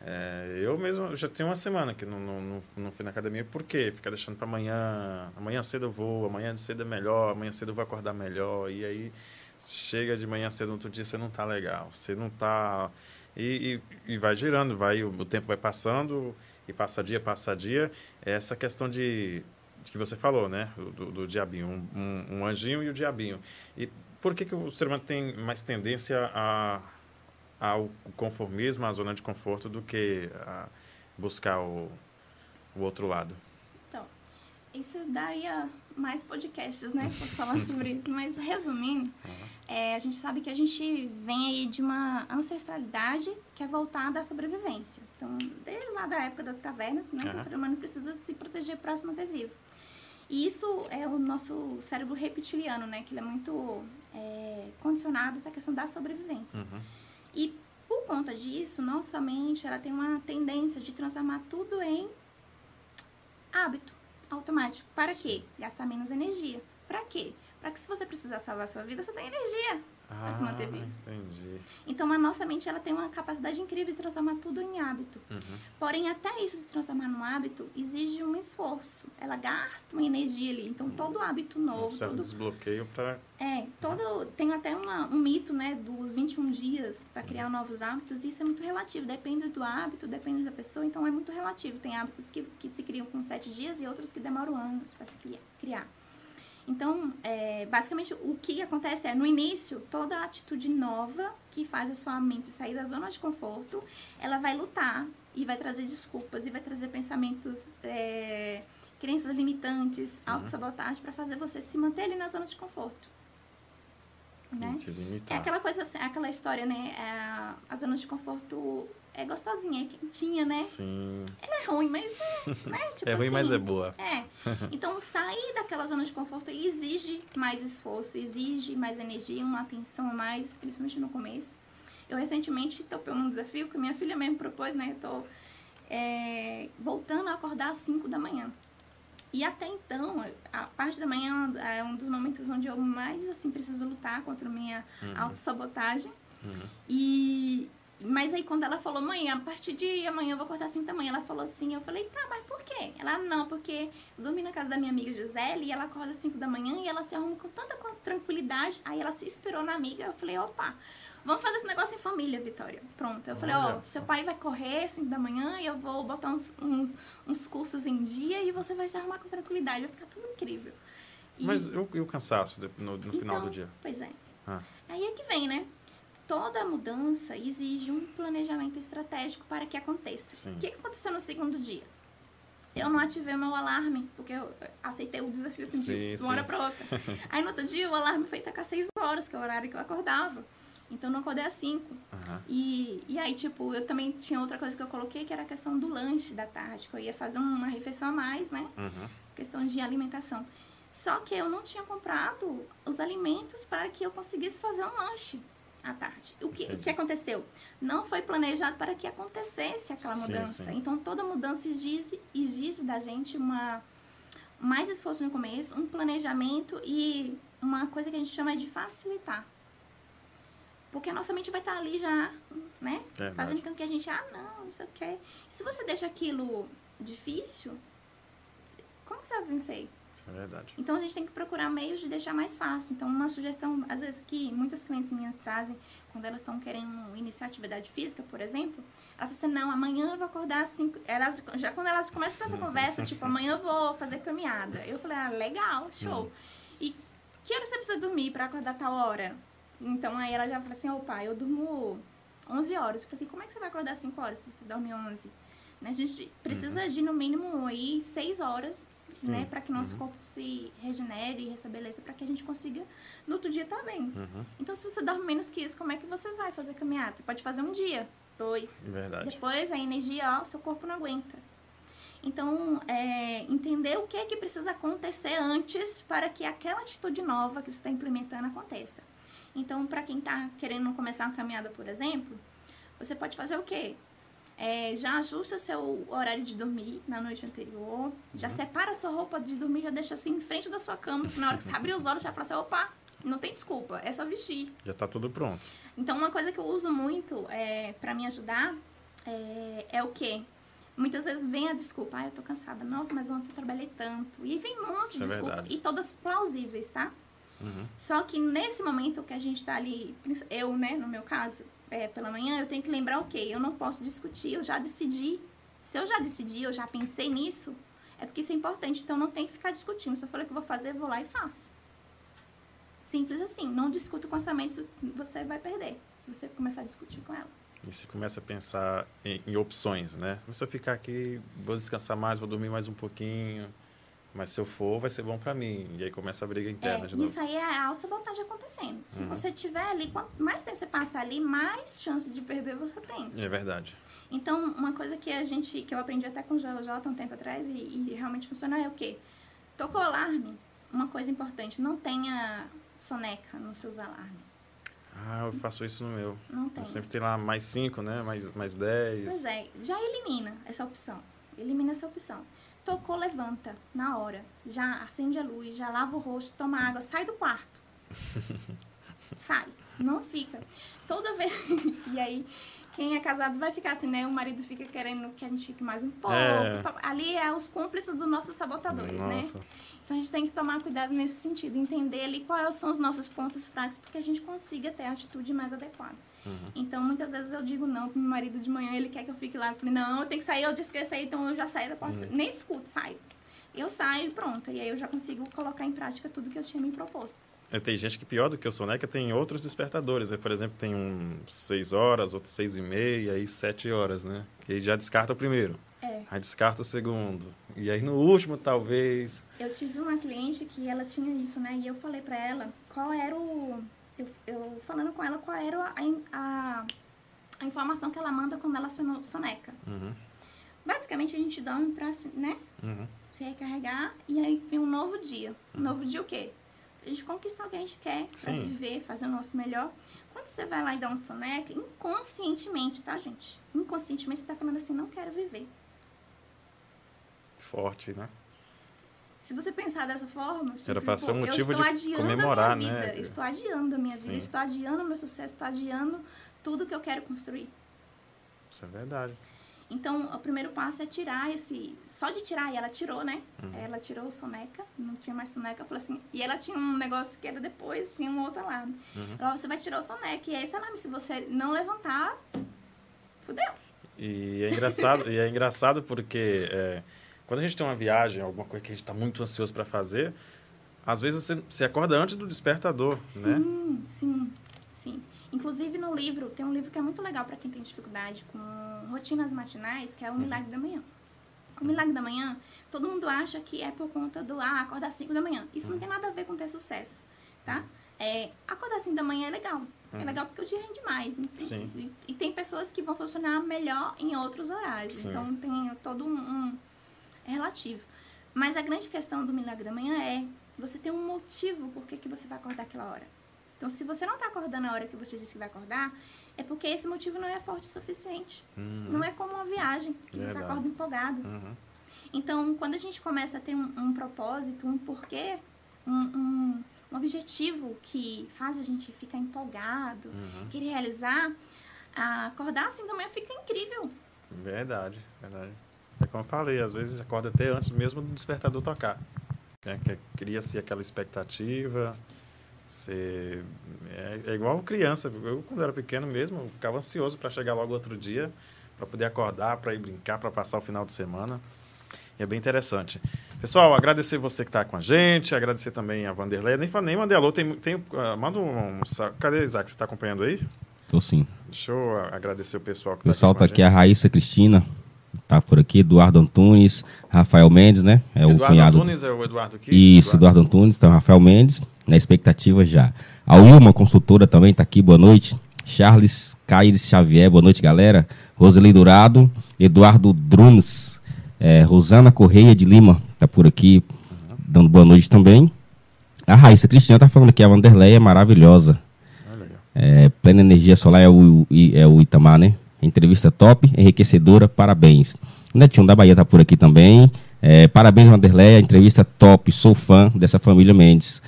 é, eu mesmo já tenho uma semana que não, não, não, não fui na academia, por quê? Ficar deixando para amanhã, amanhã cedo eu vou, amanhã cedo é melhor, amanhã cedo eu vou acordar melhor, e aí chega de manhã cedo no outro dia você não tá legal, você não tá. E, e, e vai girando, vai, o, o tempo vai passando, e passa dia, passa dia. É essa questão de que você falou, né? Do, do diabinho, um, um, um anjinho e o diabinho. E por que, que o ser humano tem mais tendência a, ao conformismo, à zona de conforto, do que a buscar o, o outro lado? Então, isso daria mais podcasts, né, para falar <laughs> sobre isso. Mas, resumindo, é, a gente sabe que a gente vem aí de uma ancestralidade que é voltada à sobrevivência. Então, desde lá da época das cavernas, né, Aham. o ser humano precisa se proteger para se manter vivo. E isso é o nosso cérebro reptiliano, né, que ele é muito é, condicionado a essa questão da sobrevivência. Uhum. E por conta disso, nossa mente ela tem uma tendência de transformar tudo em hábito automático. Para quê? Gastar menos energia. Para quê? Para que se você precisar salvar a sua vida, você tenha energia para se manter vivo. Ah, entendi. Então a nossa mente ela tem uma capacidade incrível de transformar tudo em hábito. Uhum. Porém, até isso se transformar num hábito exige um esforço. Ela gasta uma energia ali. Então todo hábito novo, todo desbloqueio para... é, todo tem até uma, um mito, né, dos 21 dias para criar novos hábitos, e isso é muito relativo, depende do hábito, depende da pessoa, então é muito relativo. Tem hábitos que, que se criam com 7 dias e outros que demoram anos para se cria- criar. Então, é, basicamente, o que acontece é, no início, toda atitude nova que faz a sua mente sair da zona de conforto, ela vai lutar e vai trazer desculpas e vai trazer pensamentos, é, crenças limitantes, autossabotagem, para fazer você se manter ali na zona de conforto. Né? É aquela coisa, assim, aquela história, né? é, a zona de conforto é gostosinha, é quentinha, né? Sim. Ela é ruim, mas é, né? <laughs> Tipo é ruim, mas assim, é boa. é. <laughs> Então, sair daquela zona de conforto ele exige mais esforço, exige mais energia, uma atenção a mais, principalmente no começo. Eu recentemente topei um desafio que minha filha mesmo propôs, né? Eu tô é, voltando a acordar às 5 da manhã. E até então, a parte da manhã é um dos momentos onde eu mais assim preciso lutar contra minha autossabotagem. E mas aí quando ela falou, mãe, a partir de amanhã eu vou cortar 5 da manhã, ela falou assim, eu falei, tá, mas por quê? Ela, não, porque eu dormi na casa da minha amiga Gisele e ela acorda às 5 da manhã e ela se arruma com tanta tranquilidade. Aí ela se esperou na amiga, eu falei, opa, vamos fazer esse negócio em família, Vitória. Pronto. Eu falei, ó, Olha seu pai vai correr às 5 da manhã e eu vou botar uns, uns, uns cursos em dia e você vai se arrumar com tranquilidade, vai ficar tudo incrível. E- Mas e o, cansaço no, no final então, do dia? Pois é. Ah. Aí é que vem, né? Toda mudança exige um planejamento estratégico para que aconteça. Sim. O que aconteceu no segundo dia? Eu não ativei o meu alarme, porque eu aceitei o desafio assim, Sim, de uma hora sim. para outra. <laughs> Aí no outro dia o alarme foi tocar 6 horas, que é o horário que eu acordava. Então eu não acordei às 5. Uhum. E, e aí, tipo, eu também tinha outra coisa que eu coloquei, que era a questão do lanche da tarde, que eu ia fazer uma refeição a mais, né? Uhum. Questão de alimentação. Só que eu não tinha comprado os alimentos para que eu conseguisse fazer um lanche à tarde. O que, o que aconteceu? Não foi planejado para que acontecesse aquela mudança. Sim. Então, toda mudança exige, exige da gente uma mais esforço no começo, um planejamento e uma coisa que a gente chama de facilitar. Porque a nossa mente vai estar ali já, né? É, Fazendo com que a gente, ah, não, isso aqui. Se você deixa aquilo difícil, como que você vai vencer? É verdade. Então a gente tem que procurar meios de deixar mais fácil. Então, uma sugestão, às vezes, que muitas clientes minhas trazem, quando elas estão querendo iniciar atividade física, por exemplo, elas falam assim: não, amanhã eu vou acordar às 5. Elas, já quando elas começam com essa conversa, tipo, amanhã eu vou fazer caminhada. Eu falei: ah, legal, show. Uhum. E que hora você precisa dormir para acordar tal hora? Então aí ela já fala assim: ô pai, eu durmo 11 horas. Eu falei assim: como é que você vai acordar às 5 horas se você dorme 11? Né? A gente precisa uhum. de no mínimo aí 6 horas né? Para que nosso uhum. corpo se regenere e restabeleça, para que a gente consiga no outro dia estar tá. Uhum. Então, se você dorme menos que isso, como é que você vai fazer caminhada? Você pode fazer um dia, dois. Verdade. Depois, a energia, ó, seu corpo não aguenta. Então, é, entender o que é que precisa acontecer antes para que aquela atitude nova que você está implementando aconteça. Então, para quem está querendo começar uma caminhada, por exemplo, você pode fazer o quê? É, já ajusta seu horário de dormir na noite anterior. Uhum. Já separa sua roupa de dormir, já deixa assim em frente da sua cama. Na hora que você abrir os olhos, já fala assim: opa, não tem desculpa, é só vestir. Já está tudo pronto. Então, uma coisa que eu uso muito é, para me ajudar é, é o quê? Muitas vezes vem a desculpa, ah, eu tô cansada. Nossa, mas ontem eu trabalhei tanto. E vem um monte de é desculpas. E todas plausíveis, tá? Uhum. Só que nesse momento que a gente tá ali, eu, né, no meu caso, é, pela manhã, eu tenho que lembrar, ok, eu não posso discutir, eu já decidi. Se eu já decidi, eu já pensei nisso, é porque isso é importante, então não tem que ficar discutindo. Se eu falei que eu vou fazer, eu vou lá e faço. Simples assim, não discuta com essa mente, você vai perder, se você começar a discutir com ela. E você começa a pensar em, em opções, né? Se eu ficar aqui, vou descansar mais, vou dormir mais um pouquinho, mas se eu for, vai ser bom para mim. E aí começa a briga interna é, de novo. Isso aí é a auto-sabotagem acontecendo. Se uhum. você tiver ali, quanto mais tempo você passar ali, mais chance de perder você tem. É verdade. Então, uma coisa que a gente, que eu aprendi até com o JJ um tempo atrás e, e realmente funciona é o quê? Tocou alarme, uma coisa importante, não tenha soneca nos seus alarmes. Ah, eu faço isso no meu. Não tem. Eu sempre tem lá mais cinco, né? Mais, mais dez. Pois é, já elimina essa opção. Elimina essa opção. Tocou, levanta, na hora. Já acende a luz, já lava o rosto, toma água, sai do quarto. <laughs> sai, não fica. Toda vez. <laughs> e aí, quem é casado vai ficar assim, né? O marido fica querendo que a gente fique mais um pouco. É. Ali é os cúmplices dos nossos sabotadores, né? Nossa. né? Então a gente tem que tomar cuidado nesse sentido, entender ali quais são os nossos pontos fracos, porque a gente consiga ter a atitude mais adequada. Uhum. Então, muitas vezes eu digo não pro meu marido de manhã, ele quer que eu fique lá. Eu falei, não, eu tenho que sair, eu disse que ia sair, então eu já saio da porta. Uhum. Nem discuto, saio. Eu saio e pronto. E aí eu já consigo colocar em prática tudo que eu tinha me proposto. É, tem gente que pior do que eu sou, né? Que tem outros despertadores. Né? Por exemplo, tem um 6 horas, outro 6 e meia, aí 7 horas, né? Que já descarta o primeiro. É. Aí descarta o segundo. E aí no último, talvez. Eu tive uma cliente que ela tinha isso, né? E eu falei pra ela qual era o eu, eu falando com ela qual era a, a, a, informação que ela manda quando ela soneca. Uhum. Basicamente, a gente dorme pra né, uhum. se recarregar e aí vem um novo dia. Um uhum. novo dia o quê? A gente conquistar o que a gente quer, pra viver, fazer o nosso melhor. Quando você vai lá e dá um soneca, inconscientemente, tá, gente? Inconscientemente você tá falando assim, não quero viver. Forte, né? Se você pensar dessa forma, era para ser um motivo de comemorar, né? Estou adiando a minha Sim. vida, estou adiando o meu sucesso, estou adiando tudo que eu quero construir. Isso é verdade. Então, o primeiro passo é tirar esse. Só de tirar, e ela tirou, né? Uhum. Ela tirou o soneca, não tinha mais soneca. Falou assim. E ela tinha um negócio que era depois, tinha um outro alarme. Uhum. Ela você vai tirar o soneca. E esse alarme, se você não levantar, fudeu. E é engraçado, e é engraçado porque. É, quando a gente tem uma viagem, alguma coisa que a gente está muito ansioso para fazer, às vezes você, acorda antes do despertador, sim, né? Sim, sim, sim. Inclusive no livro, tem um livro que é muito legal para quem tem dificuldade com rotinas matinais, que é O Milagre da Manhã. O Milagre da Manhã, todo mundo acha que é por conta do, ah, acordar às 5 da manhã. Isso não tem nada a ver com ter sucesso, tá? É, acordar às 5 da manhã é legal, é uhum. legal porque o dia rende mais. Né? E, e, tem pessoas que vão funcionar melhor em outros horários. Sim. Então tem todo um é relativo. Mas a grande questão do milagre da manhã é você ter um motivo por que, que você vai acordar aquela hora. Então, se você não está acordando na hora que você disse que vai acordar, é porque esse motivo não é forte o suficiente. Uhum. Não é como uma viagem, que Verdade. você acorda empolgado. Uhum. Então, quando a gente começa a ter um, um propósito, um porquê, um, um, um, objetivo que faz a gente ficar empolgado, uhum. querer realizar, acordar assim da manhã fica incrível. Verdade, verdade. É como eu falei, às vezes acorda até antes mesmo do despertador tocar. Né? Cria-se aquela expectativa, você é, é, igual criança. Eu, quando era pequeno mesmo, ficava ansioso para chegar logo outro dia, para poder acordar, para ir brincar, para passar o final de semana. E é bem interessante. Pessoal, agradecer você que está com a gente, agradecer também a Vanderlei. Nem, nem mandei alô, tem, tem, uh, manda um, um. Cadê, Isaac? Você está acompanhando aí? Estou sim. Deixa eu agradecer o pessoal que está aqui. O pessoal está aqui, a Raíssa Cristina, tá por aqui, Eduardo Antunes, Rafael Mendes, né? É Eduardo o cunhado. Antunes é o Eduardo aqui? Isso, Eduardo, Eduardo Antunes, então Rafael Mendes, na expectativa já. A Wilma, consultora, também está aqui, boa noite. Charles Caires Xavier, boa noite, galera. Roseli Dourado, Eduardo Druns, é, Rosana Correia de Lima, está por aqui, uhum. dando boa noite também. A Raíssa Cristina está falando que a Vanderleia é maravilhosa. É, plena energia solar é o, é o Itamar, né? Entrevista top, enriquecedora, parabéns. O Netinho da Bahia tá por aqui também. É, parabéns, Vanderlei, entrevista top, sou fã dessa família Mendes.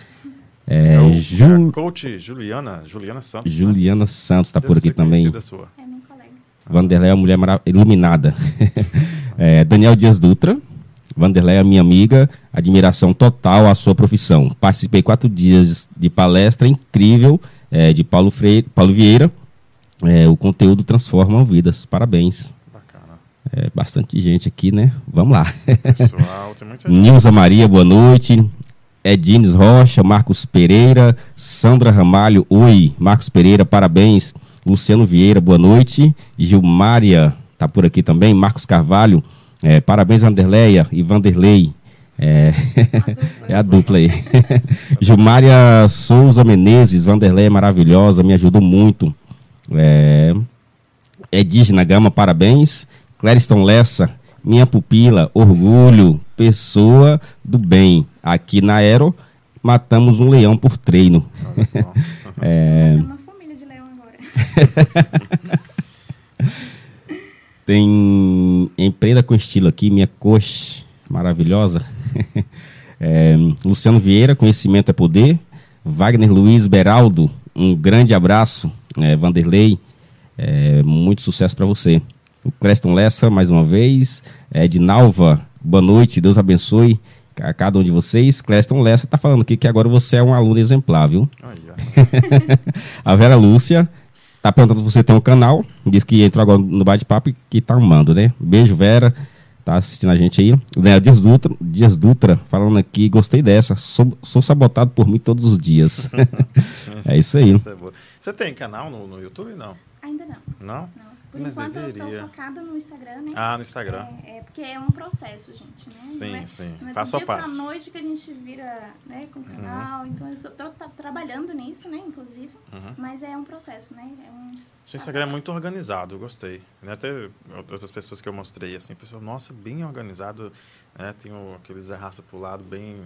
É, é o, Ju... coach Juliana, Juliana Santos. Né? Juliana né? Santos está por aqui também. Sua. É minha colega. Vanderlei é uma mulher iluminada. <laughs> é, Daniel Dias Dutra. Vanderlei é minha amiga, admiração total à sua profissão. Participei quatro dias de palestra incrível é, de Paulo, Freire, Paulo Vieira é, o conteúdo transforma vidas. Parabéns. Bacana. É, bastante gente aqui, né? Vamos lá. Pessoal, tem muita gente. Nilza Maria, boa noite. Edines Rocha, Marcos Pereira, Sandra Ramalho, oi. Marcos Pereira, parabéns. Luciano Vieira, boa noite. Gilmária, tá por aqui também. Marcos Carvalho, é, parabéns, Vanderleia e Vanderlei. É, <laughs> é a dupla aí. Gilmária Souza Menezes, Vanderlei é maravilhosa, me ajudou muito. É, Edígena Gama, parabéns. Clériston Lessa, minha pupila, orgulho, pessoa do bem. Aqui na Aero, matamos um leão por treino. <laughs> é... uma família de leão agora. <laughs> Tem Empreenda com Estilo aqui, minha coxa maravilhosa. <laughs> é, Luciano Vieira, Conhecimento é Poder. Wagner Luiz Beraldo, um grande abraço é, Vanderlei, é, muito sucesso para você. O Creston Lessa, mais uma vez. É, Edinalva, boa noite, Deus abençoe a cada um de vocês. Creston Lessa está falando aqui que agora você é um aluno exemplar, viu? <laughs> a Vera Lúcia está perguntando se você tem um canal. Diz que entrou agora no bate-papo e que está amando, né? Beijo, Vera. Tá assistindo a gente aí. O Daniel Dias Dutra, Dias Dutra falando aqui, gostei dessa. Sou, sou sabotado por mim todos os dias. <laughs> é isso aí. Isso é você tem canal no, no YouTube? Não. Ainda não. Não? Não. Por Mas enquanto deveria. eu tô focada no Instagram, né? Ah, no Instagram. É, é porque é um processo, gente, né? Sim, é, sim. Não é passo a passo. Pra noite que a gente vira, né, com o canal. Uhum. Então eu estou tá trabalhando nisso, né, inclusive. Uhum. Mas é um processo, né? É um Seu Instagram é muito organizado, eu gostei. Né? Até outras pessoas que eu mostrei, assim, pessoal, nossa, bem organizado, né? Tem o, aqueles arrasta pro lado bem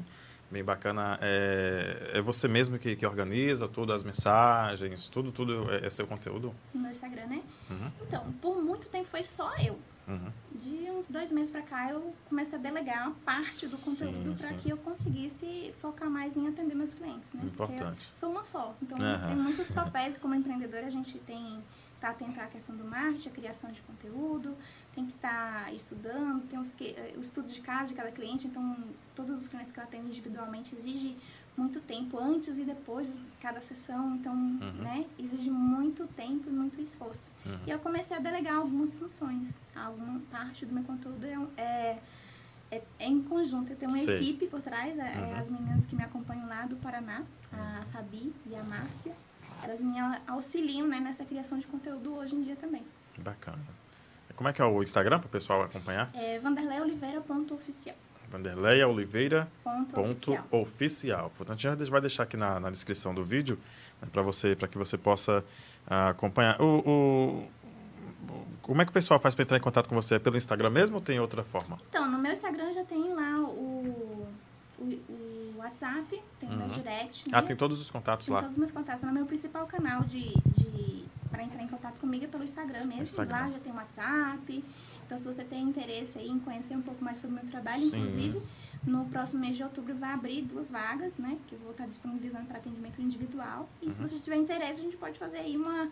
Bem bacana. É, é você mesmo que, que organiza todas as mensagens, tudo, tudo é, é seu conteúdo? No Instagram, né? Uhum. Então, por muito tempo foi só eu. Uhum. De uns dois meses para cá, eu comecei a delegar parte do conteúdo para que eu conseguisse focar mais em atender meus clientes, né? Importante. Sou uma só. Então, uhum. tem muitos papéis. Como empreendedora, a gente tem tá atento à questão do marketing, a criação de conteúdo, tem que estar tá estudando, tem os que, eh, o estudo de caso de cada cliente, então todos os clientes que eu atendo individualmente exige muito tempo antes e depois de cada sessão, então, uhum. né, exige muito tempo e muito esforço. Uhum. E eu comecei a delegar algumas funções, alguma parte do meu conteúdo é, é, é, é em conjunto, eu tenho uma equipe por trás, é, é, uhum. as meninas que me acompanham lá do Paraná, a Fabi e a Márcia, elas me auxiliam né, nessa criação de conteúdo hoje em dia também. Bacana. Como é que é o Instagram para o pessoal acompanhar? É vanderleoliveira.oficial. Vanderleia Oliveira ponto, ponto oficial. oficial. Portanto, a gente vai deixar aqui na, na descrição do vídeo né, para você, para que você possa uh, acompanhar. O, o, como é que o pessoal faz para entrar em contato com você? É pelo Instagram mesmo ou tem outra forma? Então, no meu Instagram já tem lá o, o, o WhatsApp, tem uhum. o meu uhum. direct. Ah, né? Ah, tem todos os contatos tem lá? todos os meus contatos. No meu principal canal de, de para entrar em contato comigo é pelo Instagram mesmo. Instagram. Lá já tem o WhatsApp. Então, se você tem interesse em conhecer um pouco mais sobre o meu trabalho, Sim. inclusive, no próximo mês de outubro vai abrir duas vagas, né? Que eu vou estar disponibilizando para atendimento individual. E uhum. se você tiver interesse, a gente pode fazer aí uma,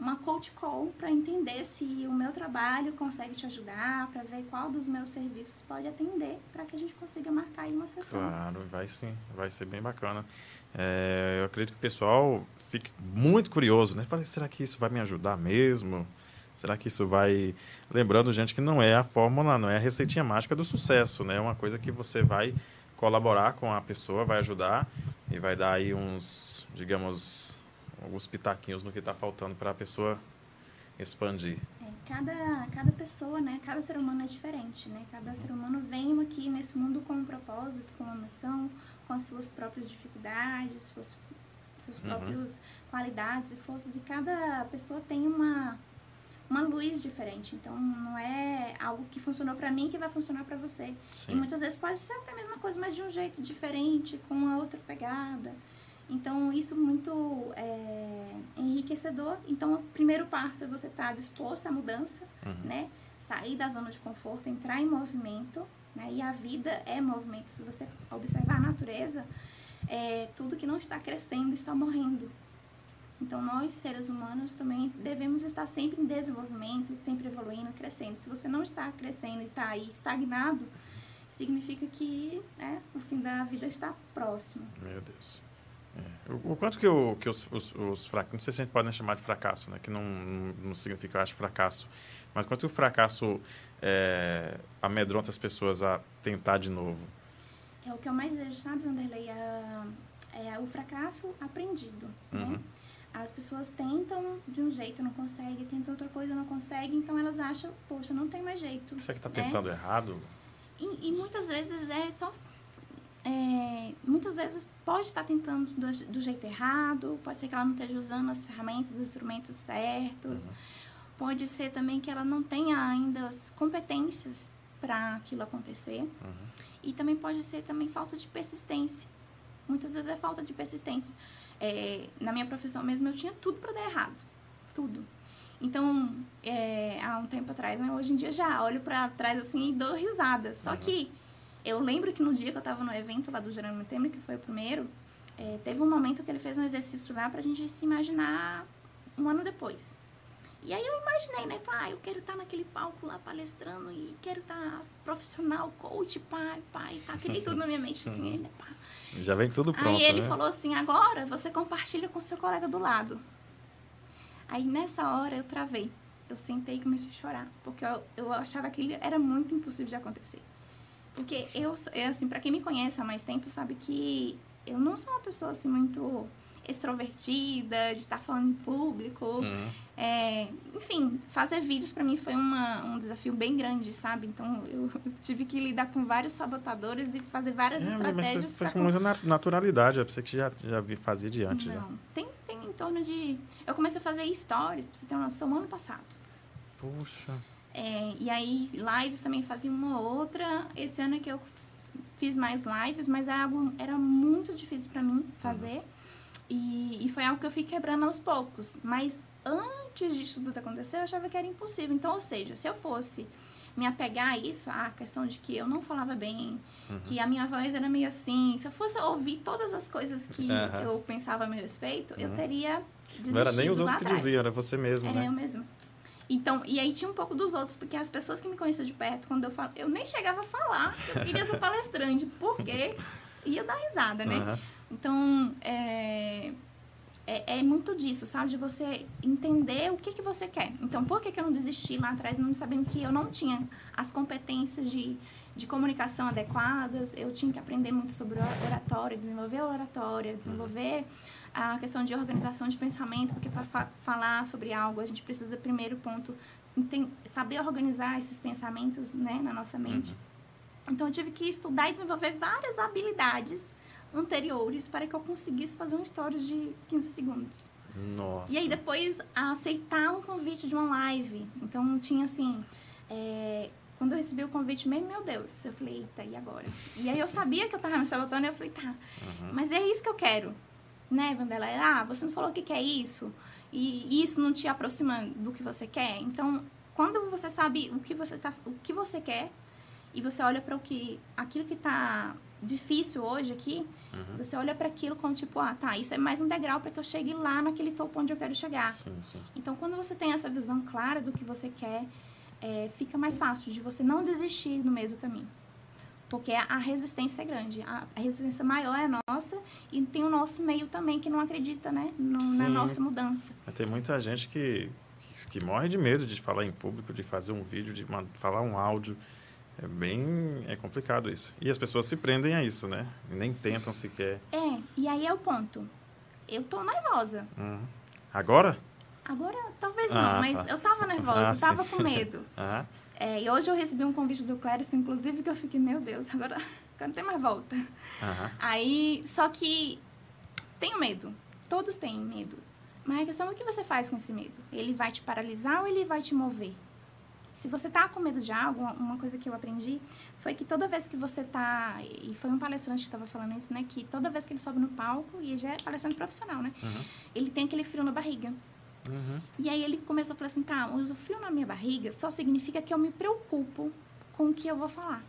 uma coach call para entender se o meu trabalho consegue te ajudar, para ver qual dos meus serviços pode atender, para que a gente consiga marcar aí uma sessão. Claro, vai sim, vai ser bem bacana. É, eu acredito que o pessoal fique muito curioso, né? Falei, será que isso vai me ajudar mesmo? Será que isso vai. Lembrando, gente, que não é a fórmula, não é a receitinha mágica do sucesso, né? É uma coisa que você vai colaborar com a pessoa, vai ajudar e vai dar aí uns, digamos, alguns pitaquinhos no que está faltando para a pessoa expandir. É, cada, cada pessoa, né? Cada ser humano é diferente, né? Cada ser humano vem aqui nesse mundo com um propósito, com uma missão, com as suas próprias dificuldades, suas, suas uhum. próprias qualidades e forças. E cada pessoa tem uma uma luz diferente. Então, não é algo que funcionou para mim que vai funcionar para você. Sim. E muitas vezes pode ser até a mesma coisa, mas de um jeito diferente, com uma outra pegada. Então, isso muito é, enriquecedor. Então, o primeiro passo é você estar tá disposto à mudança, uhum. né? Sair da zona de conforto, entrar em movimento, né? E a vida é movimento. Se você observar a natureza, é, tudo que não está crescendo está morrendo. Então, nós, seres humanos, também devemos estar sempre em desenvolvimento, sempre evoluindo, crescendo. Se você não está crescendo e está aí estagnado, significa que né, o fim da vida está próximo. Meu Deus. É. O, o, quanto que, o, que os, os, os fracassos, não sei se a gente pode chamar de fracasso, né, que não, não, significa, eu acho, fracasso, mas quanto que o fracasso é, amedronta as pessoas a tentar de novo? É o que eu mais vejo, sabe, Wanderlei? É, é o fracasso aprendido, né? uhum. né? As pessoas tentam de um jeito, não conseguem, tentam outra coisa, não conseguem, então elas acham, poxa, não tem mais jeito. Você que está tentando é? errado? E, e, muitas vezes é só. É, muitas vezes pode estar tentando do, do, jeito errado, pode ser que ela não esteja usando as ferramentas, os instrumentos certos, uhum. pode ser também que ela não tenha ainda as competências para aquilo acontecer. Uhum. E também pode ser também falta de persistência. Muitas vezes é falta de persistência. É, na minha profissão mesmo, eu tinha tudo para dar errado. Tudo. Então, é, há um tempo atrás, né, hoje em dia já olho para trás assim e dou risada. Só uhum. que eu lembro que no dia que eu estava no evento lá do Jerônimo Temer, que foi o primeiro, é, teve um momento que ele fez um exercício lá para a gente se imaginar um ano depois. E aí eu imaginei, né? Falei, ah, eu quero estar tá naquele palco lá palestrando e quero estar tá profissional, coach, pai, pai, pá. Criei tudo na minha mente, assim, né, pá. Já vem tudo pronto, Aí ele né? falou assim, agora você compartilha com seu colega do lado. Aí nessa hora eu travei. Eu sentei e comecei a chorar. Porque eu, eu achava que era muito impossível de acontecer. Porque eu, eu assim, para quem me conhece há mais tempo, sabe que eu não sou uma pessoa assim muito extrovertida, de estar falando em público. Uhum. É, enfim, fazer vídeos para mim foi uma, um desafio bem grande, sabe? Então eu, <laughs> tive que lidar com vários sabotadores e fazer várias é, estratégias. Mas você fez com muita naturalidade, é pra você que já, já fazia de antes. Não, já. Tem, tem em torno de. Eu comecei a fazer stories, pra você ter uma noção, ano passado. Puxa. É, e aí, lives também fazia uma ou outra. Esse ano é que eu fiz mais lives, mas era, algo, era muito difícil para mim fazer. Uhum. E, e foi algo que eu fui quebrando aos poucos. Mas antes disso tudo acontecer, eu achava que era impossível. Então, ou seja, se eu fosse me apegar a isso, a questão de que eu não falava bem, uhum. que a minha voz era meio assim, se eu fosse ouvir todas as coisas que <laughs> uhum. eu pensava a meu respeito, uhum. eu teria desistido Não era nem os outros que diziam, era você mesmo, era né? eu mesmo. Então, e aí tinha um pouco dos outros, porque as pessoas que me conheciam de perto, quando eu falo, eu nem chegava a falar, eu queria ser <laughs> palestrante, porque ia dar risada, né? Então, é, é, é, muito disso, sabe? De você entender o que, que você quer. Então, por que, que eu não desisti lá atrás, não sabendo que eu não tinha as competências de, de comunicação adequadas, eu tinha que aprender muito sobre oratória, desenvolver oratória, desenvolver a questão de organização de pensamento, porque para fa falar sobre algo, a gente precisa, primeiro ponto, saber organizar esses pensamentos né, na nossa mente. Uhum. Então eu tive que estudar e desenvolver várias habilidades anteriores para que eu conseguisse fazer uma história de 15 segundos. Nossa. E aí depois aceitar um convite de uma live. Então tinha assim, é, quando eu recebi o convite mesmo, meu Deus, eu falei, eita, e agora? E aí eu sabia que eu tava me sabotando e eu falei, tá, uhum. mas é isso que eu quero. Né, Vandela? Ah, você não falou o que, que é isso? E isso não te aproxima do que você quer? Então, quando você sabe o que você, está, o que você quer e você olha para o que aquilo que está difícil hoje aqui, uhum. você olha para aquilo como tipo, ah, tá, isso é mais um degrau para que eu chegue lá naquele topo onde eu quero chegar. Sim, sim. Então, quando você tem essa visão clara do que você quer, é, fica mais fácil de você não desistir no meio do caminho. Porque a resistência é grande. A, resistência maior é a nossa e tem o nosso meio também que não acredita né, no, na nossa mudança. Tem muita gente que, que, morre de medo de falar em público, de fazer um vídeo, de falar um áudio. É bem é complicado isso. E as pessoas se prendem a isso, né? E nem tentam sequer. É, e aí é o ponto. Eu tô nervosa. Uhum. Agora? Agora, talvez não, ah, mas tá. eu tava nervosa, <laughs> ah, eu tava sim. com medo. <laughs> ah. é, e hoje eu recebi um convite do Clériston, inclusive, que eu fiquei, meu Deus, agora, <laughs> agora não tem mais volta. Aí, só que tenho medo. Todos têm medo. Mas a questão é o que você faz com esse medo? Ele vai te paralisar ou ele vai te mover? Se você tá com medo de algo, uma coisa que eu aprendi foi que toda vez que você tá. E foi um palestrante que estava falando isso, né? Que toda vez que ele sobe no palco, e já é palestrante profissional, né? Uhum. Ele tem aquele frio na barriga. Uhum. E aí ele começou a falar assim, tá, mas o frio na minha barriga só significa que eu me preocupo com o que eu vou falar.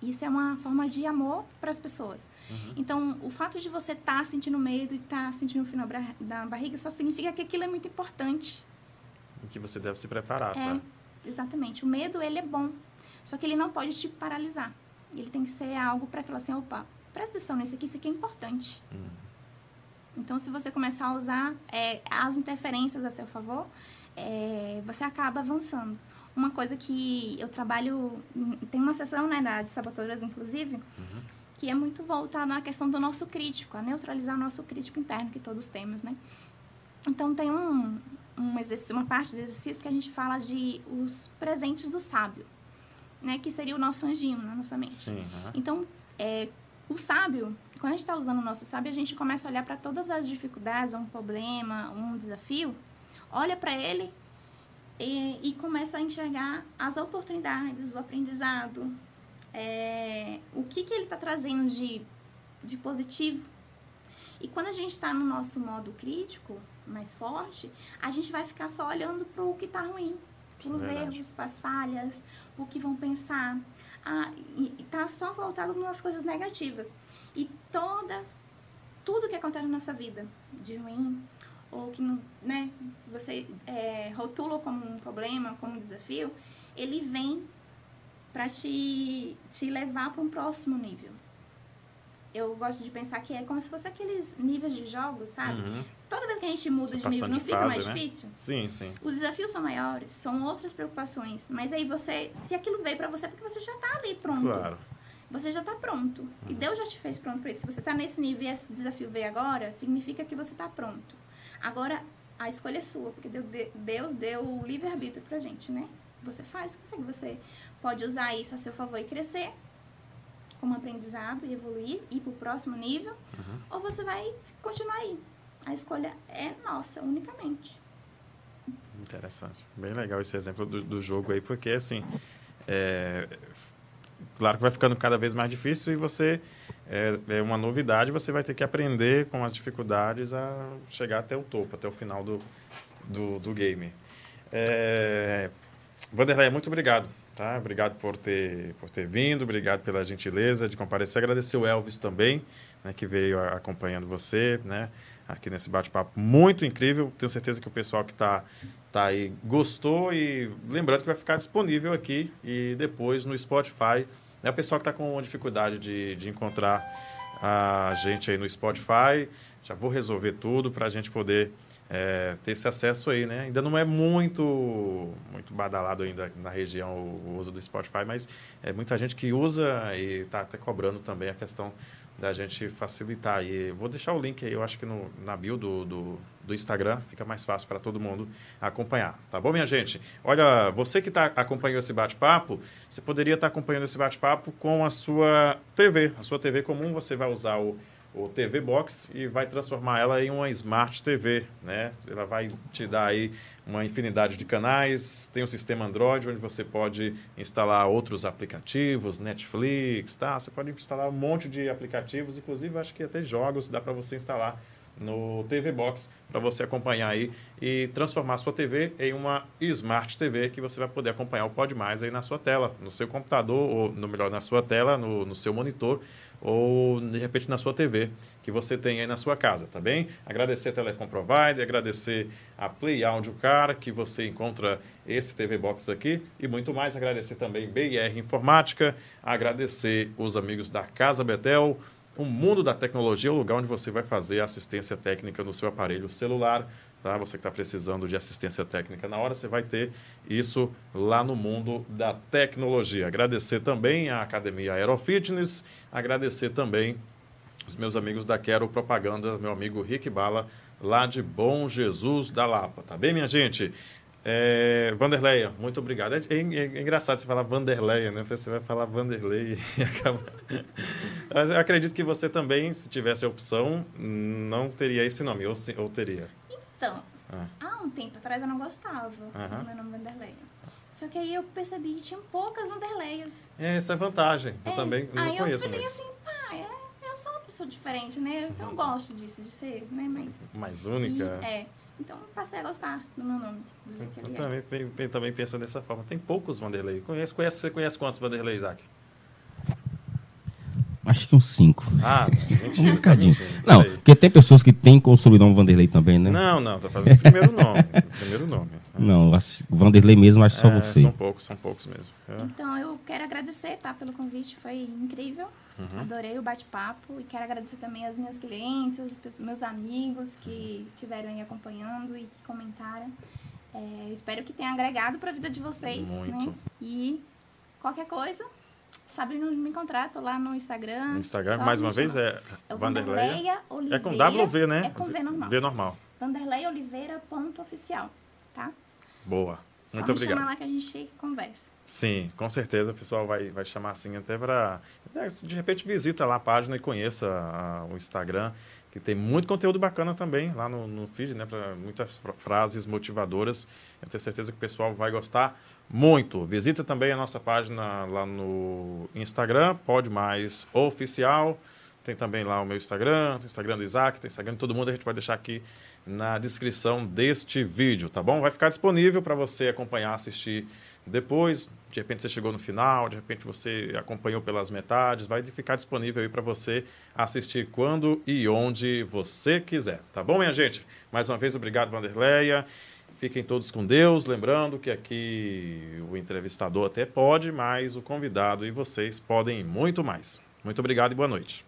Isso é uma forma de amor para as pessoas. Uhum. Então, o fato de você estar tá sentindo medo e estar tá sentindo o frio na barriga só significa que aquilo é muito importante. E que você deve se preparar, é, tá? Exatamente. O medo, ele é bom. Só que ele não pode te paralisar. Ele tem que ser algo para falar assim, opa, presta atenção nesse aqui, isso aqui é importante. Uhum. Então, se você começar a usar é, as interferências a seu favor, é, você acaba avançando. Uma coisa que eu trabalho, tem uma sessão né, de sabotadoras, inclusive, uhum. que é muito voltada na questão do nosso crítico, a neutralizar o nosso crítico interno que todos temos, né? Então, tem um, um exercício, uma parte do exercício que a gente fala de os presentes do sábio, né? Que seria o nosso anjinho na nossa mente. Sim, uhum. Então, é, o sábio, quando a gente está usando o nosso sábio, a gente começa a olhar para todas as dificuldades, um problema, um desafio, olha para ele e, e, começa a enxergar as oportunidades, o aprendizado, é, o que, que ele está trazendo de, de positivo. E quando a gente está no nosso modo crítico, mais forte, a gente vai ficar só olhando para o que está ruim, para os erros, para as falhas, para o que vão pensar a, tá só voltado nas coisas negativas. E toda, tudo que acontece na nossa vida, de ruim, ou que né, você é, rotula como um problema, como um desafio, ele vem para te, te levar para um próximo nível eu gosto de pensar que é como se fosse aqueles níveis de jogos, sabe? Uhum. Toda vez que a gente muda de nível, não fica fase, mais né? difícil? Sim, sim. Os desafios são maiores, são outras preocupações. Mas aí você, se aquilo veio para você, é porque você já tá ali pronto. Claro. Você já tá pronto. Uhum. E Deus já te fez pronto para isso. Se você tá nesse nível e esse desafio veio agora, significa que você tá pronto. Agora, a escolha é sua, porque Deus deu o livre-arbítrio pra gente, né? Você faz o que você, você pode usar isso a seu favor e crescer, como aprendizado e evoluir, ir para o próximo nível, uhum. ou você vai continuar aí. A escolha é nossa, unicamente. Interessante. Bem legal esse exemplo do, do jogo aí, porque assim, é, claro que vai ficando cada vez mais difícil e você, é, é, uma novidade, você vai ter que aprender com as dificuldades a chegar até o topo, até o final do, do, do game. É, Vanderlei, muito obrigado Tá? Obrigado por ter, por ter vindo, obrigado pela gentileza de comparecer. Agradecer o Elvis também, né, que veio acompanhando você né, aqui nesse bate-papo muito incrível. Tenho certeza que o pessoal que está tá aí gostou e lembrando que vai ficar disponível aqui e depois no Spotify. Né, o pessoal que está com dificuldade de, de encontrar a gente aí no Spotify, já vou resolver tudo para a gente poder é, ter esse acesso aí, né? Ainda não é muito muito badalado ainda na região o, uso do Spotify, mas é muita gente que usa e está até cobrando também a questão da gente facilitar. E vou deixar o link aí, eu acho que no, na bio do, do, do Instagram, fica mais fácil para todo mundo acompanhar. Tá bom, minha gente? Olha, você que está acompanhando esse bate-papo, você poderia estar tá acompanhando esse bate-papo com a sua TV. A sua TV comum, você vai usar o o TV Box e vai transformar ela em uma Smart TV, né? Ela vai te dar aí uma infinidade de canais, tem um sistema Android onde você pode instalar outros aplicativos, Netflix, tá? Você pode instalar um monte de aplicativos, inclusive acho que até jogos dá para você instalar no TV Box para você acompanhar aí e transformar sua TV em uma Smart TV que você vai poder acompanhar o Pode Mais aí na sua tela, no seu computador ou no melhor na sua tela, no, no seu monitor ou de repente na sua TV que você tem aí na sua casa, tá bem? Agradecer a Telecom Provider, agradecer a Play Audio Car, que você encontra esse TV Box aqui e muito mais. Agradecer também BR Informática, agradecer os amigos da Casa Betel, o mundo da tecnologia é o lugar onde você vai fazer assistência técnica no seu aparelho celular. Tá? Você que está precisando de assistência técnica na hora, você vai ter isso lá no mundo da tecnologia. Agradecer também à Academia Aerofitness, agradecer também os meus amigos da Quero Propaganda, meu amigo Rick Bala, lá de Bom Jesus da Lapa. Tá bem, minha gente? É, Vanderleia, muito obrigado. É, é, é, engraçado você falar Vanderleia, né? Você vai falar Vanderlei <laughs> e acaba. Eu acredito que você também, se tivesse a opção, não teria esse nome, ou, ou teria? Então, ah. há um tempo atrás eu não gostava do meu nome Vanderleia. Só que aí eu percebi que tinha poucas Vanderleias. É, essa é vantagem. Eu é, também não aí conheço eu falei assim, pá, é, eu sou uma pessoa diferente, né? Então eu gosto disso, de ser, né? Mais, Mais única. E, é. Então passei a gostar do meu nome. Eu também, é. também penso dessa forma. Tem poucos Vanderlei. Conhece, conhece, você conhece quantos Vanderlei, Isaac? Acho que uns cinco. Ah, <laughs> mentira. Um bocadinho. Tá não, porque tem pessoas que têm com o sobrenome Vanderlei também, né? Não, não, tá falando o primeiro nome. primeiro nome. <laughs> Não, Vanderlei mesmo, acho é, só você. São poucos, são poucos mesmo. É. Então, eu quero agradecer, tá, pelo convite, foi incrível. Uhum. Adorei o bate-papo e quero agradecer também as minhas clientes, os meus amigos que estiveram aí acompanhando e que comentaram. É, espero que tenha agregado para a vida de vocês. Muito. Né? E qualquer coisa, sabe me encontrar, tô lá no Instagram. No Instagram, mais uma vez, é, é Vanderleia Oliveira. É com W né? É com V normal. V normal. Vanderleia Oliveira ponto oficial, tá? Boa. Só Muito obrigado. chamar lá que a gente conversa. Sim, com certeza o pessoal vai, vai chamar assim até para. Né, de repente visita lá a página e conheça a, o Instagram, que tem muito conteúdo bacana também lá no, no feed, né? Pra muitas frases motivadoras. Eu tenho certeza que o pessoal vai gostar muito. Visita também a nossa página lá no Instagram, Pode Mais Oficial. Tem também lá o meu Instagram, o Instagram do Isaac, tem Instagram de todo mundo. A gente vai deixar aqui na descrição deste vídeo, tá bom? Vai ficar disponível para você acompanhar, assistir depois. De repente você chegou no final, de repente você acompanhou pelas metades, vai ficar disponível aí para você assistir quando e onde você quiser, tá bom, minha gente? Mais uma vez, obrigado, Vanderleia. Fiquem todos com Deus. Lembrando que aqui o entrevistador até pode, mas o convidado e vocês podem muito mais. Muito obrigado e boa noite.